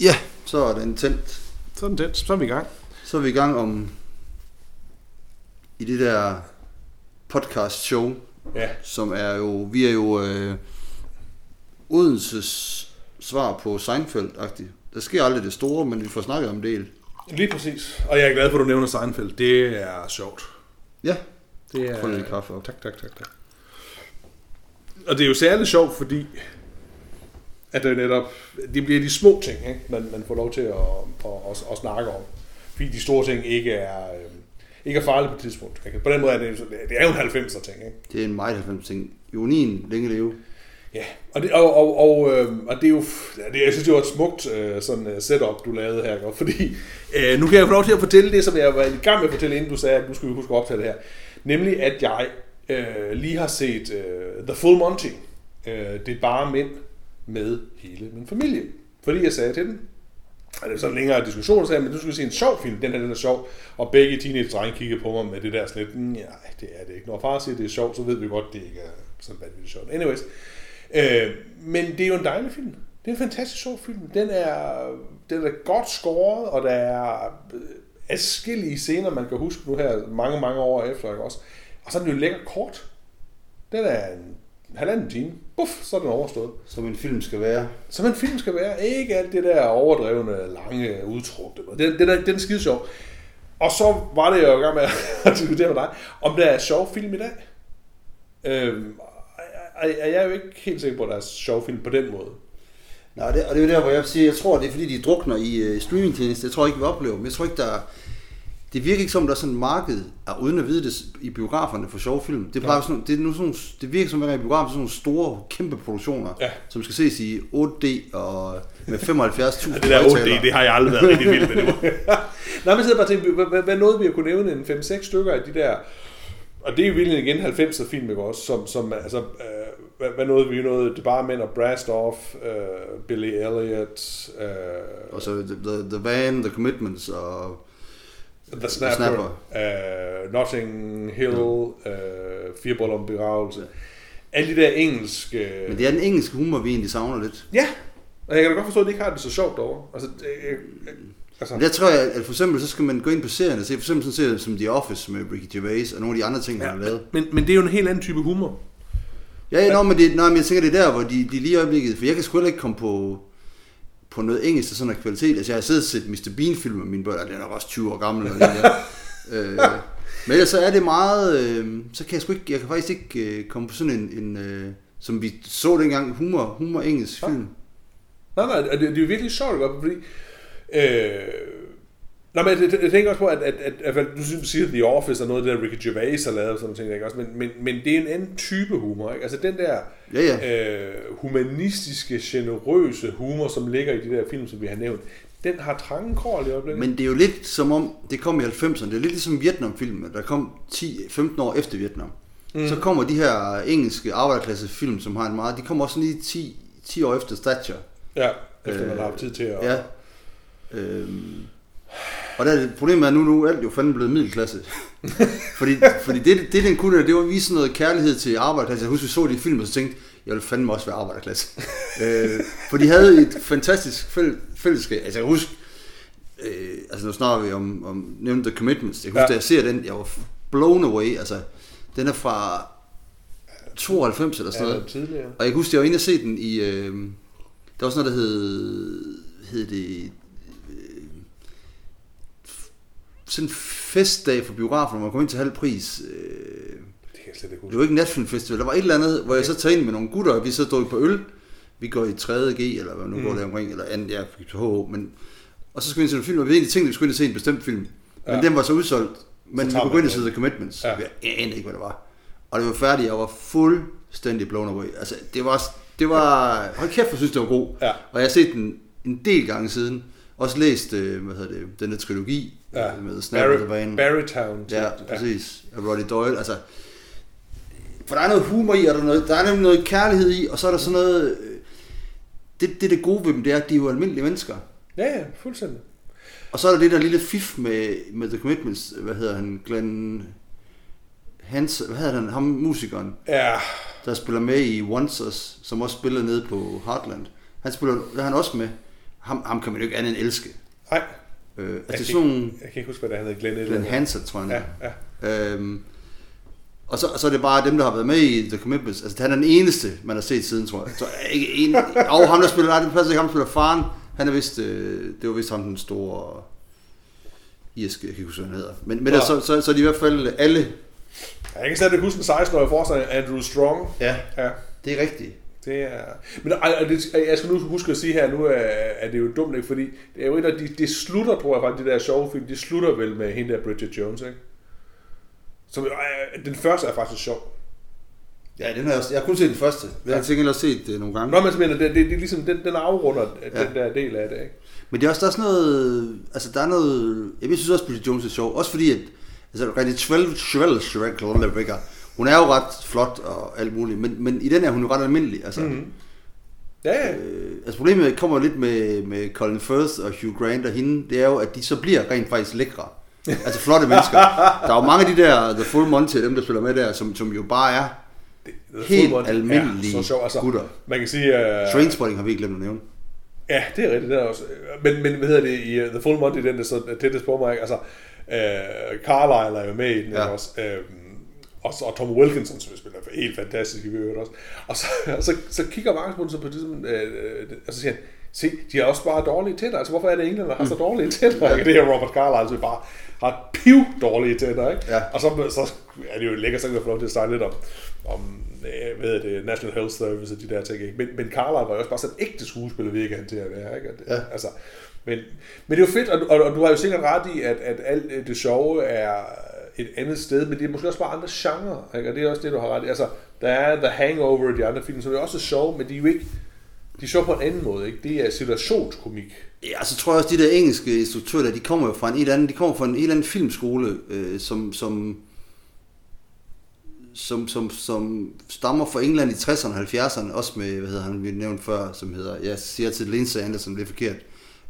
Ja, så er den tændt. Så er den tændt. Så er vi i gang. Så er vi i gang om i det der podcast show, Ja. som er jo, vi er jo øh, Odenses svar på Seinfeld-agtigt. Der sker aldrig det store, men vi får snakket om en del. Lige præcis. Og jeg er glad for, at du nævner Seinfeld. Det er sjovt. Ja, Det er... Få lidt kaffe op. Tak, tak, tak, tak. Og det er jo særligt sjovt, fordi at det er netop, det bliver de små ting, ikke? Man, man får lov til at, at, at, at snakke om. Fordi de store ting ikke er, øh, ikke er farlige på et tidspunkt. Ikke? På den måde er det, det er jo en 90'er ting. Ikke? det er en meget 90 ting. Ionien, længe leve. Ja, og det, og, og, og, øh, og det er jo, det, jeg synes, det var et smukt øh, sådan, uh, setup, du lavede her, ikke? fordi øh, nu kan jeg få lov til at fortælle det, som jeg var i gang med at fortælle, inden du sagde, at nu skal vi huske at optage det her. Nemlig, at jeg øh, lige har set øh, The Full Monty. Øh, det er bare mænd med hele min familie. Fordi jeg sagde til dem, og det er sådan en længere diskussion, så sagde jeg, men du skal se en sjov film, den her den er sjov. Og begge teenage-drenge kiggede på mig med det der sådan lidt, nej, mm, ja, det er det ikke. Når far siger, det er sjovt, så ved vi godt, det ikke er sådan vanvittigt sjovt. Anyways, Øh, men det er jo en dejlig film. Det er en fantastisk sjov film. Den er, den er godt scoret, og der er øh, adskillige scener, man kan huske nu her mange, mange år efter. Ikke også? Og så er den jo lækker kort. Den er en halvanden time. Buff, så er den overstået. Som en film skal være. Som en film skal være. Ikke alt det der overdrevne, lange, udtrukte. Den, den, er, den er skide sjov. Og så var det jo i gang med at diskutere med dig, om der er sjov film i dag. Øhm, jeg er jo ikke helt sikker på, at der er sjov film på den måde. Nej, det, og det er jo der, hvor jeg siger, jeg tror, det er fordi, de drukner i uh, streamingtjeneste. Jeg tror ikke, vi oplever, men jeg tror ikke, der er, det virker ikke som, der er sådan et marked, og uden at vide det, i biograferne for sjove film. Det, er bare sådan, det, er nu sådan, det virker som, at i biografen er sådan nogle store, kæmpe produktioner, Ja. som skal ses i 8D og med 75.000 Det der 8D, højtalere. det har jeg aldrig været rigtig vild med. Det må- Nej, men sidder bare og tænker, hvad, nåede vi at kunne nævne en 5-6 stykker af de der, og det er jo virkelig igen 90'er film, ikke også, som, som altså, øh, hvad, hvad nåede vi? Vi nåede Det bare mænd og Brast Off, øh, Billy Elliot, øh, Og så the, the, the Van, The Commitments og... The Snapper, Snapper. Øh, Notting Hill, øh, Fire boller om begravelse. Alle de der engelske... Men det er den engelske humor, vi egentlig savner lidt. Ja, og jeg kan da godt forstå, at de ikke har det så sjovt derovre. Altså, det, altså, Men der tror jeg, at for eksempel, så skal man gå ind på serien og se, for eksempel sådan serier som The Office med Ricky Gervais og nogle af de andre ting, han har lavet. men, men det er jo en helt anden type humor. Ja, ja, nå, men, det, nej, men jeg tænker, det er der, hvor de, de lige i øjeblikket, for jeg kan sgu ikke komme på, på noget engelsk, der sådan af kvalitet. Altså, jeg har siddet og set Mr. Bean-film med mine børn, og den er nok også 20 år gammel. Og der. øh, men ellers så er det meget, øh, så kan jeg sgu ikke, jeg kan faktisk ikke øh, komme på sådan en, en øh, som vi så dengang, humor, humor engelsk film. Nej, nej, og det, det er jo virkelig sjovt, ikke? fordi... Øh, Nej, men jeg, jeg tænker også på, at, at, at, at, at du synes, siger, at The Office er noget, af det der Ricky Gervais har lavet, og sådan ting, ikke? Også, men, men, men det er en anden type humor, ikke? Altså den der Ja, ja. øh, humanistiske, generøse humor, som ligger i de der film, som vi har nævnt, den har trange kår i øjeblikket. Men det er jo lidt som om, det kom i 90'erne, det er lidt ligesom Vietnamfilmen, der kom 10-15 år efter Vietnam. Mm. Så kommer de her engelske arbejderklassefilm, som har en meget, de kommer også lige 10, 10 år efter Thatcher. ja, efter øh, man har haft tid til at... Ja. Øhm, og der, er det- problemet er nu, nu er alt jo fandme blevet middelklasse. fordi fordi det, det, den kunne, det var at vise noget kærlighed til arbejderklasse. Jeg husker, vi så de film, og så tænkte, jeg ville fandme også være arbejderklasse. øh, for de havde et fantastisk fæl, fællesskab. Altså jeg husker, øh, altså nu snakker vi om, om nævnte The Commitments. Jeg husker, Ja. da jeg ser den, jeg var blown away. Altså, den er fra 92 eller sådan Ja, noget. tidligere. Og jeg kan huske, jeg var inde og se den i... Øh, der var sådan noget, der hed... hed det... Øh, sådan en festdag for biografen, hvor man kom ind til halv pris. Øh, Det kan jeg slet ikke det huske. var ikke natfilmfestival, der var et eller andet, hvor jeg så tager ind med nogle gutter, og vi så drog på øl. Vi går i 3.G, eller hvad nu mm. går der omkring, eller anden, ja, HH, men... Og så skulle vi ind til en film, og vi egentlig tænkte, at vi skulle ind og se en bestemt film. Men Ja. den var så udsolgt. Men vi ind og den. se The Commitments. Ja. Jeg anede ikke, hvad det var. Og det var færdigt, jeg var fuldstændig blown away. Altså, det var, det var, hold kæft, jeg synes, det var god. Ja. Og jeg har set den en del gange siden. Også læst, øh, hvad hedder det, den der trilogi Ja. øh, med Snapper the Van. Barrytown. Ja, præcis. Af Roddy Doyle. Altså, for der er noget humor i, og der er, noget, der er nemlig noget kærlighed i, og så er der sådan noget... øh, Det, det, det gode ved dem, det er, at de er jo almindelige mennesker. Ja, ja, fuldstændig. Og så er der det der lille fif med, med The Commitments, hvad hedder han, Glenn Hans, hvad hedder han, ham musikeren, Ja, der spiller med i Once Us, som også spiller nede på Heartland. Han spiller, der er han også med. Ham, ham kan man jo ikke andet end elske. Nej, Øh, altså, det jeg, kan sådan ikke, jeg kan ikke huske, hvad det han hedder. Glenn, Glenn. Hansard, tror jeg. Ja, ja. Øhm, og, så, og så er det bare dem, der har været med i The Commitments. Altså, han er den eneste, man har set siden, tror jeg. Så ikke en, og ham, der spiller, nej, det passer ikke, ham, der spiller faren. Han er vist, øh, det var vist ham, den store irske, jeg kan ikke huske, hvad han hedder. Men, men Nå. så, så, så er de i hvert fald alle... Jeg kan stadig huske en 16-årig forstander, Andrew Strong. Ja, Ja, det er rigtigt. Det er... Men det, jeg skal nu huske at sige her, nu er, er det jo dumt, ikke? Fordi det er jo et af de, det slutter, tror jeg faktisk, de der sjove film, de slutter vel med hende der Bridget Jones, ikke? Som, øh, den første er faktisk sjov. Ja, den har jeg, også, jeg har kun set den første. Jeg har sikkert også set det nogle gange. Nå, men jeg mener, det, det, det er ligesom, den, den afrunder ja. Den der del af det, ikke? Men det er også, der er sådan noget, altså der er noget, jeg synes også, Bridget Jones er sjov, også fordi, at, altså René Schwellschwell, hun er jo ret flot og alt muligt, men, men i den er hun jo ret almindelig, altså. Mhm. Mm-hmm. Ja, ja. Øh, altså problemet kommer lidt med, med Colin Firth og Hugh Grant og hende, det er jo, at de så bliver rent faktisk lækre. Altså flotte mennesker. Der er jo mange af de der The Full Monty, dem der spiller med der, som, som jo bare er The helt Monty almindelige er så sjov. Altså, gutter. Man kan sige... Uh, Trainspotting har vi ikke glemt at nævne. Ja, det er rigtigt, det er også. Men, men hvad hedder det, i uh, The Full Monty, den der så tættest på mig, altså, uh, Carlisle er jo med i den, ja. også, uh, og, og Tom Wilkinson, som spiller helt fantastisk i øvrigt også. Og så, og så, så kigger Markus på den så på det, som, uh, og så siger han, se, de har også bare dårlige tænder, altså hvorfor er det England, der har så dårlige tænder? Ja. Det her Robert Carlyle, som bare har piv dårlige tænder, ikke? Ja. Og så, så er det jo lækkert, så kan få lov til at snakke lidt om, om øh, hedder det, National Health Service og de der ting. Ikke? Men, men Carlisle var jo også bare sådan en ægte skuespiller, virker han til at være. Ikke? Og Det, Ja. altså, men, men det er jo fedt, og, og, og du har jo sikkert ret i, at, at alt det sjove er et andet sted, men det er måske også bare andre genrer, ikke? og det er også det, du har ret i. Altså, der er The Hangover og de andre film, som er også sjove, men de er jo ikke, de er sjove på en anden måde, ikke? Det er situationskomik. Ja, så tror jeg også, de der engelske instruktører, der, de kommer jo fra en eller anden, de kommer fra en eller anden filmskole, øh, som, som, som, som, som stammer fra England i 60'erne og 70'erne, også med, hvad hedder han, vi nævnte før, som hedder, jeg siger til Lindsay Anderson, det er forkert.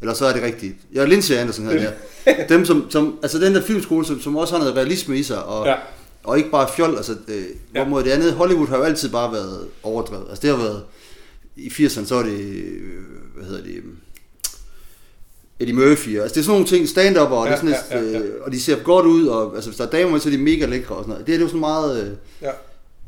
Eller så er det rigtigt. Ja, Lindsay Anderson hedder det. Dem, som, som, altså den der filmskole, som, som også har noget realisme i sig, og, Ja. og ikke bare fjol, altså, øh, Ja. hvorimod det andet, Hollywood har jo altid bare været overdrevet. Altså det har været, i 80'erne, så var det, øh, hvad hedder det, øh, Eddie Murphy, altså det er sådan nogle ting, stand-up, og, Ja, det er sådan, ja, ja, ja. Øh, og de ser godt ud, og altså, hvis der er damer så er de mega lækre og sådan noget. Det er jo sådan meget øh, Ja.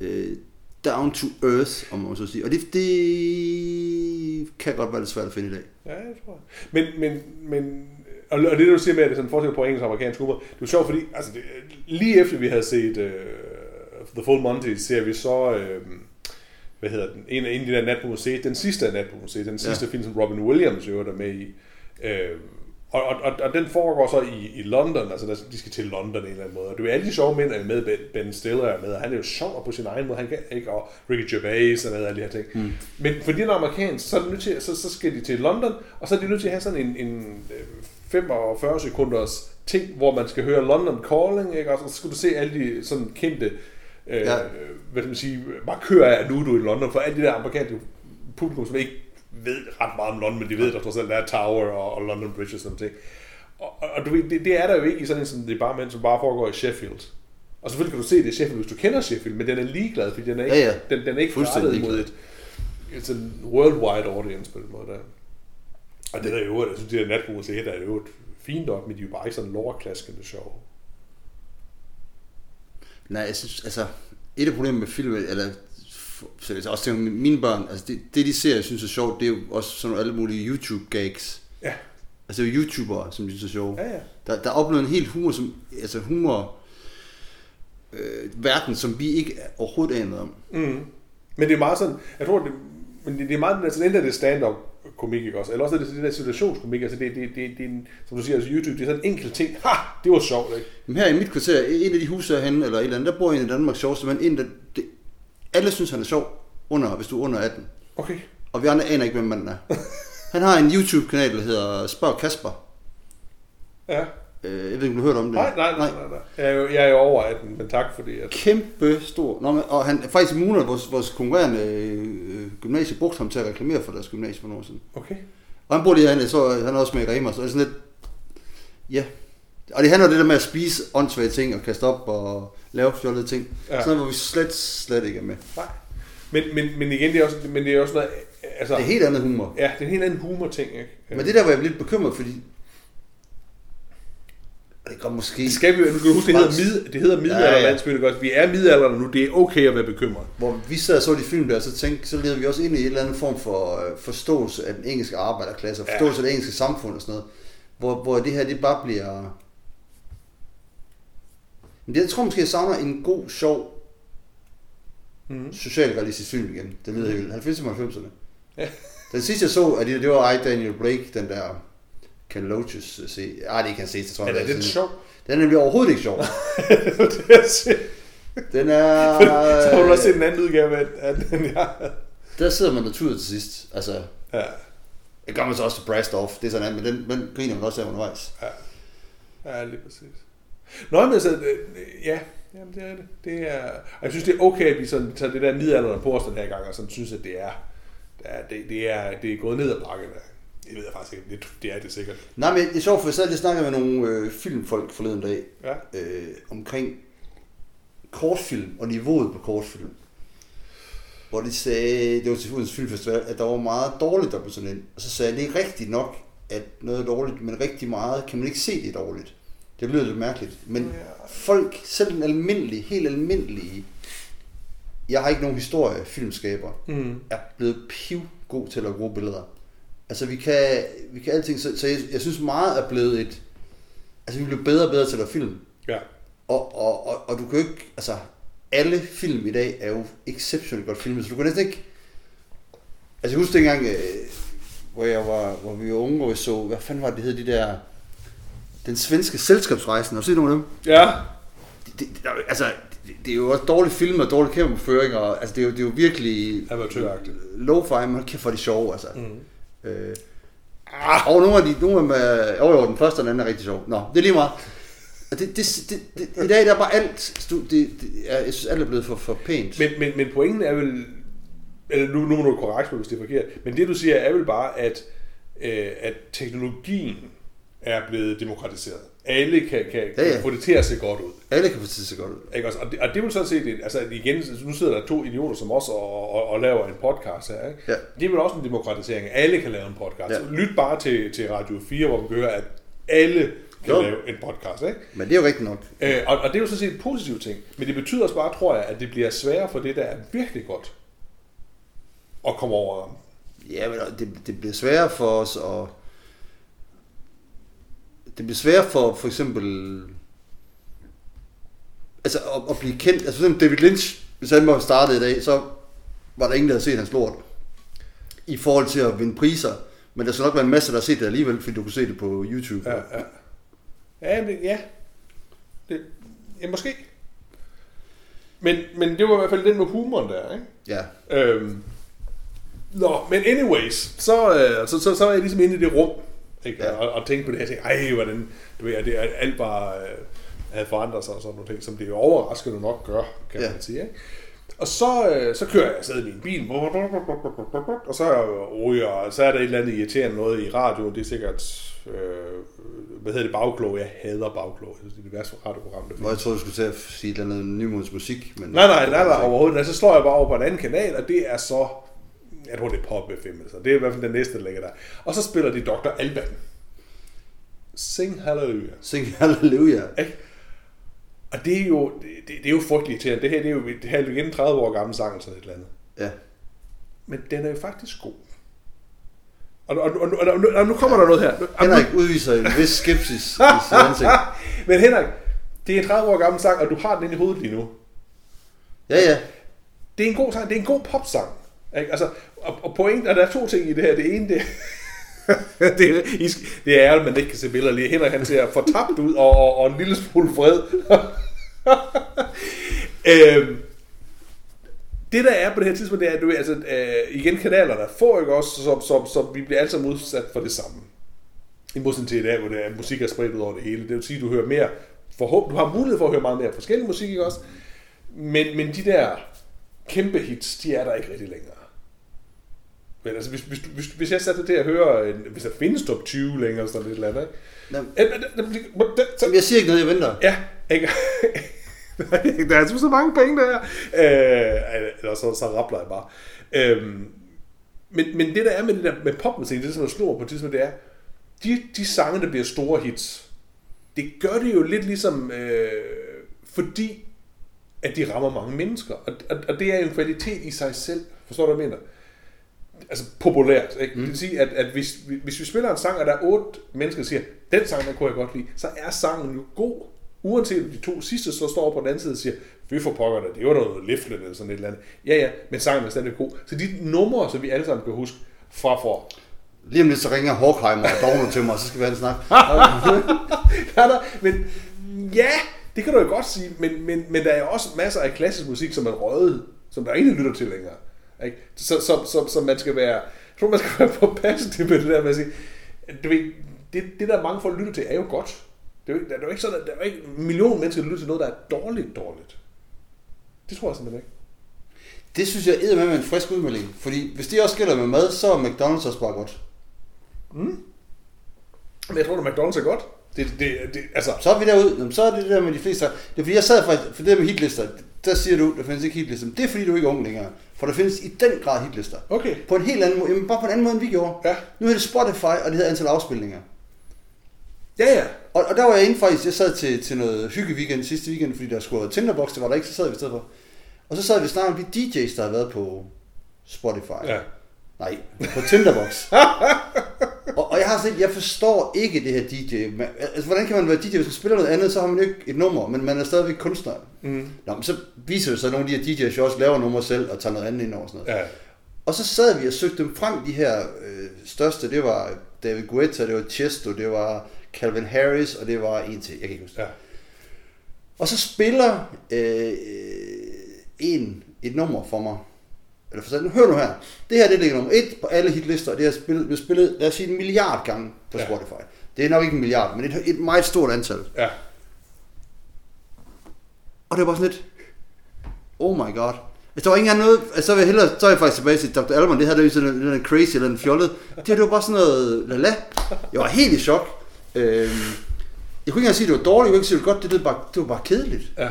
øh, down to earth, om man så sige. Og det, det kan godt være lidt svært at finde i dag. Ja, jeg tror jeg. Men, men, men og, og det du siger med, at det er sådan forskel på engelsk og amerikansk humor, det er jo sjovt, fordi altså, det, lige efter vi havde set uh, The Full Monty, ser vi så, uh, hvad hedder den, en af, en af de der nat på museet, den sidste af nat på museet, den sidste ja. film, som Robin Williams jo er med i. Uh, og, og, og, og, den foregår så i, i London, altså der, de skal til London en eller anden måde. Og det er alle de sjove mænd er med, Ben, ben Stiller er med, og han er jo sjov på sin egen måde, han kan ikke, og Ricky Gervais og med alle de her ting. Mm. Men fordi han er amerikansk, så, er de nødt til, så, så skal de til London, og så er de nødt til at have sådan en, en øh, 45 sekunders ting, hvor man skal høre London Calling, ikke? og så skal du se alle de sådan kendte øh, ja. Hvad skal man sige, markører af, nu er du i London, for alle de der amerikanske publikum, som ikke ved ret meget om London, men de ved, der trods alt er Tower og, og London Bridge og sådan noget. Og, og, og du det, det, er der jo ikke i sådan en som det bare mænd, som bare foregår i Sheffield. Og selvfølgelig kan du se det i Sheffield, hvis du kender Sheffield, men den er ligeglad, fordi den er ikke, Ja, ja. Den, den er ikke Fuldstændig mod et, et sådan worldwide audience på den måde der. Og det der er jo, jeg synes, de der natmuseer, der er jo fint nok, men de er jo bare ikke sådan lorklaskende sjove. Nej, jeg synes, altså, et af problemerne med film, eller så også til mine børn, altså det, det, de ser, jeg synes er sjovt, det er jo også sådan alle mulige YouTube-gags. Ja, Altså det er jo YouTubere, som de synes er sjove. ja, ja. Der, der er oplevet en helt humor, som, altså humor, øh, verden, som vi ikke overhovedet aner om. Mm. Men det er meget sådan, jeg tror, det, men det, det er meget, altså enten er det stand-up komik, ikke også? Eller også er det det der situationskomik, altså det, det, det, det, er en, som du siger, altså YouTube, det er sådan en enkelt ting, ha, det var sjovt, ikke? Men her i mit kvarter, en af de huse herhenne, eller et eller andet, der bor en af Danmarks sjoveste, men en, der, det, alle synes, han er sjov, under, hvis du er under 18. Okay. Og vi andre aner ikke, hvem manden er. Han har en YouTube-kanal, der hedder Spørg Kasper. Ja. Øh, jeg ved ikke, om du har hørt om det. Nej, nej, nej, nej, nej. Jeg er jo, jeg er jo over 18, men tak for det. At... Kæmpe stor. Nå, men, og han, faktisk i Muna, vores, vores konkurrerende øh, gymnasie, brugte ham til at reklamere for deres gymnasie for nogle år siden. Okay. Og han bor lige herinde, så han er også med i Rema, så er det sådan lidt... Ja. Og det handler det der med at spise åndssvage ting og kaste op og lave fjollede ting. Ja. Sådan noget, hvor vi slet, slet ikke er med. Nej. Men, men, men igen, det er også, men det er også noget altså, Det er helt andet humor. ja, det er en helt anden humor-ting, ikke? Men det der var jeg lidt bekymret, fordi... Det går måske... Det skal vi, nu kan du huske, det hedder, mid, det hedder middelalderlandsby, ja, ja. Vi er middelalderen nu, det er okay at være bekymret. Hvor vi sad og så de film der, så tænkte, så leder vi også ind i en eller anden form for øh, forståelse af den engelske arbejderklasse, og forståelse ja. af det engelske samfund og sådan noget. Hvor, hvor det her, det bare bliver... Men det, jeg tror måske, jeg savner en god, sjov, Mm. socialrealistisk film igen. Det lyder helt 90'erne og 90'erne. Ja. Den sidste jeg så, at det, det var I, Daniel Blake, den der Ken Loaches øh, se. Ej, det kan se, det tror jeg. Er det den sjov? Den er nemlig overhovedet ikke sjov. det er. Den er... Så har du også set en anden udgave af den, ja. Der sidder man naturligt til sidst. Altså, Ja, det gør man så også til Brast Off, det er sådan andet, men den, den griner man også af undervejs. ja, lige præcis. Nå, men så, øh, ja, jamen det er det. Det er, og jeg synes, det er okay, at vi sådan tager det der middelalderen på os den her gang, og sådan synes, at det er, det er, det, det er, det er gået ned ad bakken. Det ved jeg faktisk ikke. Det, det er det sikkert. Nej, men det er sjovt, for jeg sad lige snakkede med nogle øh, filmfolk forleden dag, Ja. øh, omkring kortfilm og niveauet på kortfilm. Hvor de sagde, det var til Fodens Filmfestival, at der var meget dårligt, der blev sådan ind. Og så sagde jeg, det er rigtigt nok, at noget er dårligt, men rigtig meget kan man ikke se, det er dårligt. Det lyder lidt mærkeligt. Men Ja. folk, selv den almindelige, helt almindelige, jeg har ikke nogen historie, filmskaber, Mm. er blevet piv god til at bruge billeder. Altså vi kan, vi kan alting, så, så jeg, jeg synes meget er blevet et, altså vi bliver bedre og bedre til at lave film. Ja. Og, og, og, og du kan jo ikke, altså alle film i dag er jo exceptionelt godt filmet, så du kan næsten ikke, altså jeg husker dengang, øh, hvor jeg var, hvor vi var unge, hvor vi så, hvad fanden var det, det hed, de der, den svenske selskabsrejsen, har du set nogle af dem? Ja. Det, det, altså, det, det er jo også dårligt film og dårlig kameraføring, og altså det er jo, det er jo virkelig Amatøragtigt. low-fi, men kæft for de sjove, altså. Mm. Øh, ah, og nogle af de, nogle af dem er, jo jo, den første og den anden er rigtig sjov. Nå, det er lige meget. Det, det, det, det, I dag der er bare alt, det, det, jeg synes alt er blevet for, for pænt. Men, men, men pointen er vel, eller nu, nu må du korrekt mig, hvis det er forkert, men det du siger er vel bare, at, øh, at teknologien er blevet demokratiseret. Alle kan, kan, Ja, ja. kan få det til at se godt ud. Alle kan få det så godt ud. Ikke også? Og, det, og det er vel sådan set, et- altså igen, nu sidder der to idioter som os og, og, og laver en podcast her. Ikke? Ja. Det er vel også en demokratisering. Alle kan lave en podcast. Ja. Ja. Lyt bare til, til Radio 4, hvor vi kan høre, at alle kan jo. lave en podcast. Ikke? Men det er jo rigtigt nok. Øh, og, og det er jo sådan set en positiv ting. Men det betyder også bare, tror jeg, at det bliver sværere for det, der er virkelig godt at komme over. Ja, men det, det bliver sværere for os at... Det bliver sværere for for eksempel... Altså at, at blive kendt. Altså for eksempel David Lynch, hvis han var startet i dag, så var der ingen, der havde set hans lort. I forhold til at vinde priser. Men der skal nok være en masse, der har set det alligevel, fordi du kunne se det på YouTube. Ja, ja. Ja, det, ja. Det, ja, måske. Men, men det var i hvert fald den med humoren der, ikke? ja. Øhm, nå, men anyways, så, øh, så, så, så er jeg ligesom inde i det rum, ikke? Ja. Og, og tænkte på det her, og tænkte, ej, hvordan, du ved, at det, at alt bare øh, havde forandret sig og sådan nogle ting, som det jo overraskende nok gør, kan Ja. man sige, ikke? Og så, øh, så kører jeg afsted i min bil, og så ryger, og så er der et eller andet irriterende noget i radioen, det er sikkert, øh, hvad hedder det, bagklog, jeg hader bagklog, jeg synes, det er det værste radioprogram, der Hvor jeg troede, du skulle til at sige et eller andet nymods musik. Men Nej, nej, nej, nej, overhovedet. Så slår jeg bare over på en anden kanal, og det er så... Jeg tror, det er Pop FM, altså. Det er i hvert fald den næste, der ligger der. Og så spiller de Dr. Alban. Sing Hallelujah. Sing halleluja. Ikke? Og det er jo, det, det, er jo frygteligt irriterende. Det her det er jo, det her er jo igen en 30 år gammel sang, sådan et eller andet. Ja. Men den er jo faktisk god. Og, og, og, og, og, og nu kommer der noget her. Nu- Henrik udviser en vis skepsis i sit ansigt. Men Henrik, det er en 30 år gammel sang, og du har den inde i hovedet lige nu. Ja, ja. det er en god sang, det er en god popsang. Ikke? Altså, og, og pointen, og der er to ting i det her. Det ene, det, det, er, det er, at man ikke kan se billeder lige. Henrik, han ser fortabt ud, og, og, og en lille smule fred. øhm, det der er på det her tidspunkt, det er, at du, altså, øh, igen kanalerne får ikke også, som, som, som vi bliver alle sammen udsat for det samme. I modsætning til i dag, hvor det er, musik er spredt ud over det hele. Det vil sige, at du hører mere, forhåb, du har mulighed for at høre meget mere forskellig musik, ikke også? Men, men de der kæmpe hits, de er der ikke rigtig længere. Men altså, hvis, hvis, hvis, hvis jeg satte til at høre, en, hvis der findes top 20 længere, sådan lidt eller andet, ikke? Jamen, jeg siger ikke noget, jeg venter. Ja, ikke? der er så mange penge der. Øh, eller så, så rappler jeg bare. Øhm, men, men det der er med det der med popmusik, det er sådan noget snor på det, som det er, de, de sange, der bliver store hits, det gør det jo lidt ligesom, øh, fordi at de rammer mange mennesker. Og, og, og det er en kvalitet i sig selv. Forstår du, hvad jeg mener? Altså populært. Ikke? Mm. Det vil sige, at, at hvis, hvis vi spiller en sang, og der er otte mennesker, der siger, den sang, der kunne jeg godt lide, så er sangen jo god. Uanset om de to sidste så står på den anden side og siger, vi får pokker det, det var noget liflet eller sådan et eller andet. Ja, ja, men sangen er stadig god. Så de numre, som vi alle sammen kan huske fra for Lige om lidt så ringer Horkheimer og Dogno til mig, og så skal vi have en snak. ja, der, men ja, det kan du jo godt sige, men, men, men der er også masser af klassisk musik, som er røget, som der ingen lytter til længere. Ikke? Så, så, så, så, man skal være, jeg tror, man skal være påpasselig med det der med at sige, du ved, det, det der mange folk lytter til, er jo godt. Det er jo, der er jo ikke sådan, der er ikke en million mennesker, der lytter til noget, der er dårligt, dårligt. Det tror jeg simpelthen ikke. Det synes jeg er med en frisk udmelding. Fordi hvis det også gælder med mad, så er McDonald's også bare godt. Mm. Men jeg tror, at McDonald's er godt. Det, det, det, altså. Så er vi derude. Så er det det der med de fleste. Det er fordi, jeg sad faktisk, for det der med hitlister, der siger du, der findes ikke hitlister. Men det er fordi, du ikke er ung længere. For der findes i den grad hitlister. Okay. På en helt anden måde. Jamen, bare på en anden måde, end vi gjorde. Ja. Nu er det Spotify, og det hedder antal afspilninger. Ja, ja. Og, og der var jeg inde faktisk, jeg sad til, til noget hygge weekend sidste weekend, fordi der skulle Tinderbox, det var der ikke, så sad vi i stedet for. Og så sad vi snart om de DJ's, der har været på Spotify. Ja. Nej, på Tinderbox. og, og jeg har set, jeg forstår ikke det her DJ. Man, altså, hvordan kan man være DJ, hvis man spiller noget andet, så har man jo ikke et nummer, men man er stadigvæk kunstner. Mm. Nå, men så viser det sig, at nogle af de her DJ's jo også laver numre selv og tager noget andet ind over sådan noget. Ja. Og så sad vi og søgte dem frem, de her øh, største, det var David Guetta, det var Chesto, det var Calvin Harris, og det var en til, jeg kan ikke huske. Ja. Og så spiller øh, en et nummer for mig. Eller for sådan, hør nu her. Det her det ligger nummer et på alle hitlister, og det har spillet, bliver spillet, lad os sige, en milliard gange på Ja. Spotify. Det er nok ikke en milliard, men et, et meget stort antal. Ja. Og det var bare sådan lidt, oh my god. Altså, der var ikke engang noget, altså, så vil jeg hellere, så er jeg faktisk tilbage til Dr. Alban, det her, der er jo sådan noget crazy eller en fjollet. Det her, det var bare sådan noget, lala. Jeg var helt i chok. Øhm, jeg kunne ikke engang sige, at det var dårligt, jeg kunne ikke sige, at det var godt, det, det, var bare, det var bare kedeligt. Ja.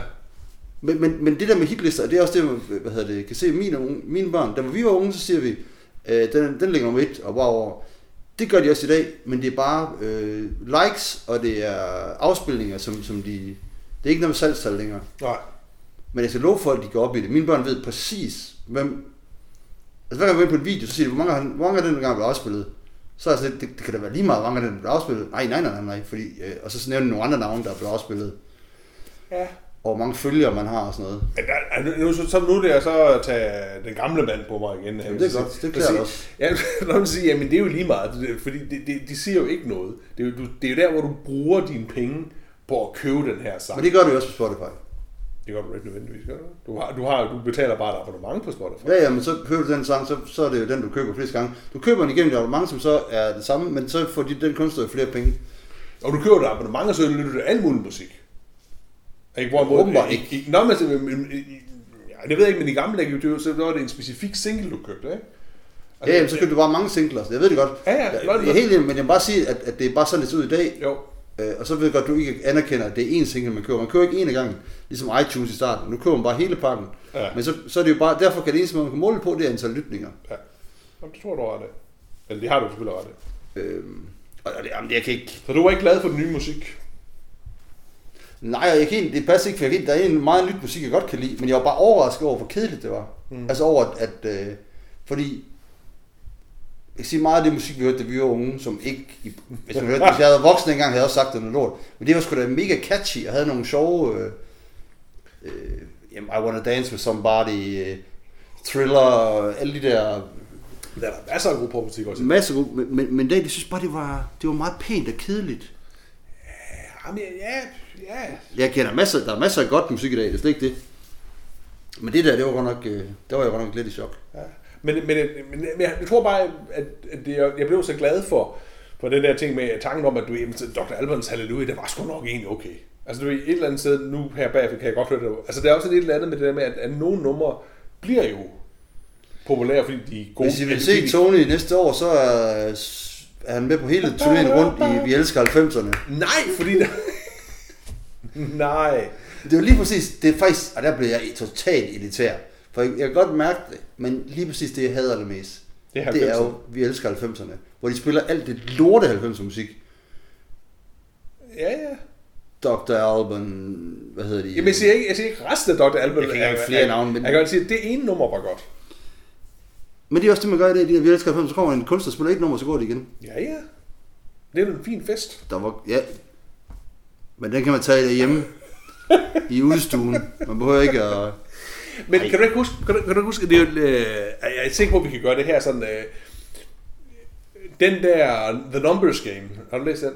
Men, men, men det der med hitlister, det er også det, man, hvad hedder det, kan se mine, mine børn, da vi var unge, så siger vi, øh, den, den ligger nummer et, og bare over. Det gør de også i dag, men det er bare øh, likes, og det er afspilninger, som, som de, det er ikke noget med salgstal længere. Nej. Men jeg skal love for, at de går op i det. Mine børn ved præcis, hvem... Altså hver gang jeg går ind på en video, så siger de, hvor mange, har- hvor mange af den gang blev afspillet? Så er jeg sådan lidt, det, det, kan da være lige meget, hvor mange af den blev afspillet. Nej, nej, nej, nej, nej. Fordi, øh, og så nævner de nogle andre navne, der blev afspillet. Ja. Og hvor mange følgere man har og sådan noget. Men der, er- nu, så, så nu er det jeg så at tage den gamle mand på mig igen. Jamen, det er godt. Det klæder også. Ja, når man siger, jamen det er jo lige meget, det- fordi det, det, de siger jo ikke noget. Det er, jo, det er jo der, hvor du bruger dine penge på at købe den her sang. Men det gør du jo også på Spotify. Det gør du ikke nødvendigvis, gør du? Du, har, du, har, du betaler bare et abonnement på Spotify. Ja, ja, men så hører du den sang, så, så er det jo den, du køber flest gange. Du køber den igennem et abonnement, som så er det samme, men så får de, den kunstner flere penge. Og du køber et abonnement, og så lytter du til al mulig musik. Ikke? Hvorimod, Åbenbart i- i- Nå, men, ja, det ved jeg ikke, men i gamle dage, det var- så var det en specifik single, du købte, ikke? Ja, jamen, så køber du bare mange singler. Jeg ved det godt. Ja, ja, jeg, er helt enig, men jeg vil bare sige, at, at det er bare sådan, det ser ud i dag. Jo. Øh, og så ved jeg godt, at du ikke anerkender, at det er én single, man køber. Man køber ikke en af gangen, ligesom iTunes i starten. Nu køber man bare hele pakken. Ja. Men så, så er det jo bare, derfor kan det eneste, man kan måle på, det er antal lytninger. Ja. Jamen, det tror jeg, du ret af. Eller det har du selvfølgelig ret af. Øhm, og det, jamen, jeg kan ikke... Så du var ikke glad for den nye musik? Nej, og jeg kan ikke, det passer ikke, for jeg kan, der er en meget nyt musik, jeg godt kan lide, men jeg var bare overrasket over, hvor kedeligt det var. Mm. Altså over, at... Øh, fordi... Jeg kan sige meget af det musik, vi hørte, da vi var unge, som ikke... Hvis, man hørte, hvis jeg havde voksen engang, havde jeg også sagt, det noget lort. Men det var sgu da mega catchy, og havde nogle sjove... Øh, øh, jamen, I Wanna Dance With Somebody, øh, Thriller, og alle de der Der er der masser af god popmusik også. Masser af gode, men, men, men det, jeg synes bare, det var, det var meget pænt og kedeligt. Jamen, ja, ja. Jeg kender masser, der er masser af godt musik i dag, det er slet ikke det. Men det der, det var godt nok, øh, der var jeg godt nok lidt i chok. ja. Men, men, men, men jeg, tror bare, at, at det, jeg blev så glad for, for den der ting med tanken om, at du ved, Dr. Albans Hallelujah, det var sgu nok egentlig okay. Altså du ved, et eller andet sted, nu her bagefter kan jeg godt høre det. Altså der er også et eller andet med det der med, at, at nogle numre bliver jo populære, fordi de er gode. Hvis I vil se Tony næste år, så er, er han med på hele turnéen rundt i Vi Elsker 90'erne. Nej, fordi... Der... Nej. Det jo lige præcis, det er faktisk, og der blev jeg totalt irriteret. For jeg, jeg kan godt mærke det, men lige præcis det, jeg hader allermest, Det er det er 90'erne. jo, vi elsker 90'erne. Hvor de spiller alt det lorte 90'er musik. Ja, ja. Dr. Alban, hvad hedder de? Jamen, jeg siger ikke, jeg siger ikke resten af Dr. Alban. Jeg kan ikke flere jeg, navne, men- Jeg kan godt sige, at det ene nummer var godt. Men det er også det, man gør i dag. De der, vi elsker 90'er, så kommer en kunstner, spiller et nummer, så går det igen. Ja, ja. Det er jo en fin fest. Der var, ja. Men den kan man tage derhjemme. I udstuen. Man behøver ikke at... Men Ej. kan du ikke huske, kan du, kan du huske, det er jo, øh, jeg er sikker på, at vi kan gøre det her sådan, øh, den der The Numbers Game, har du læst den?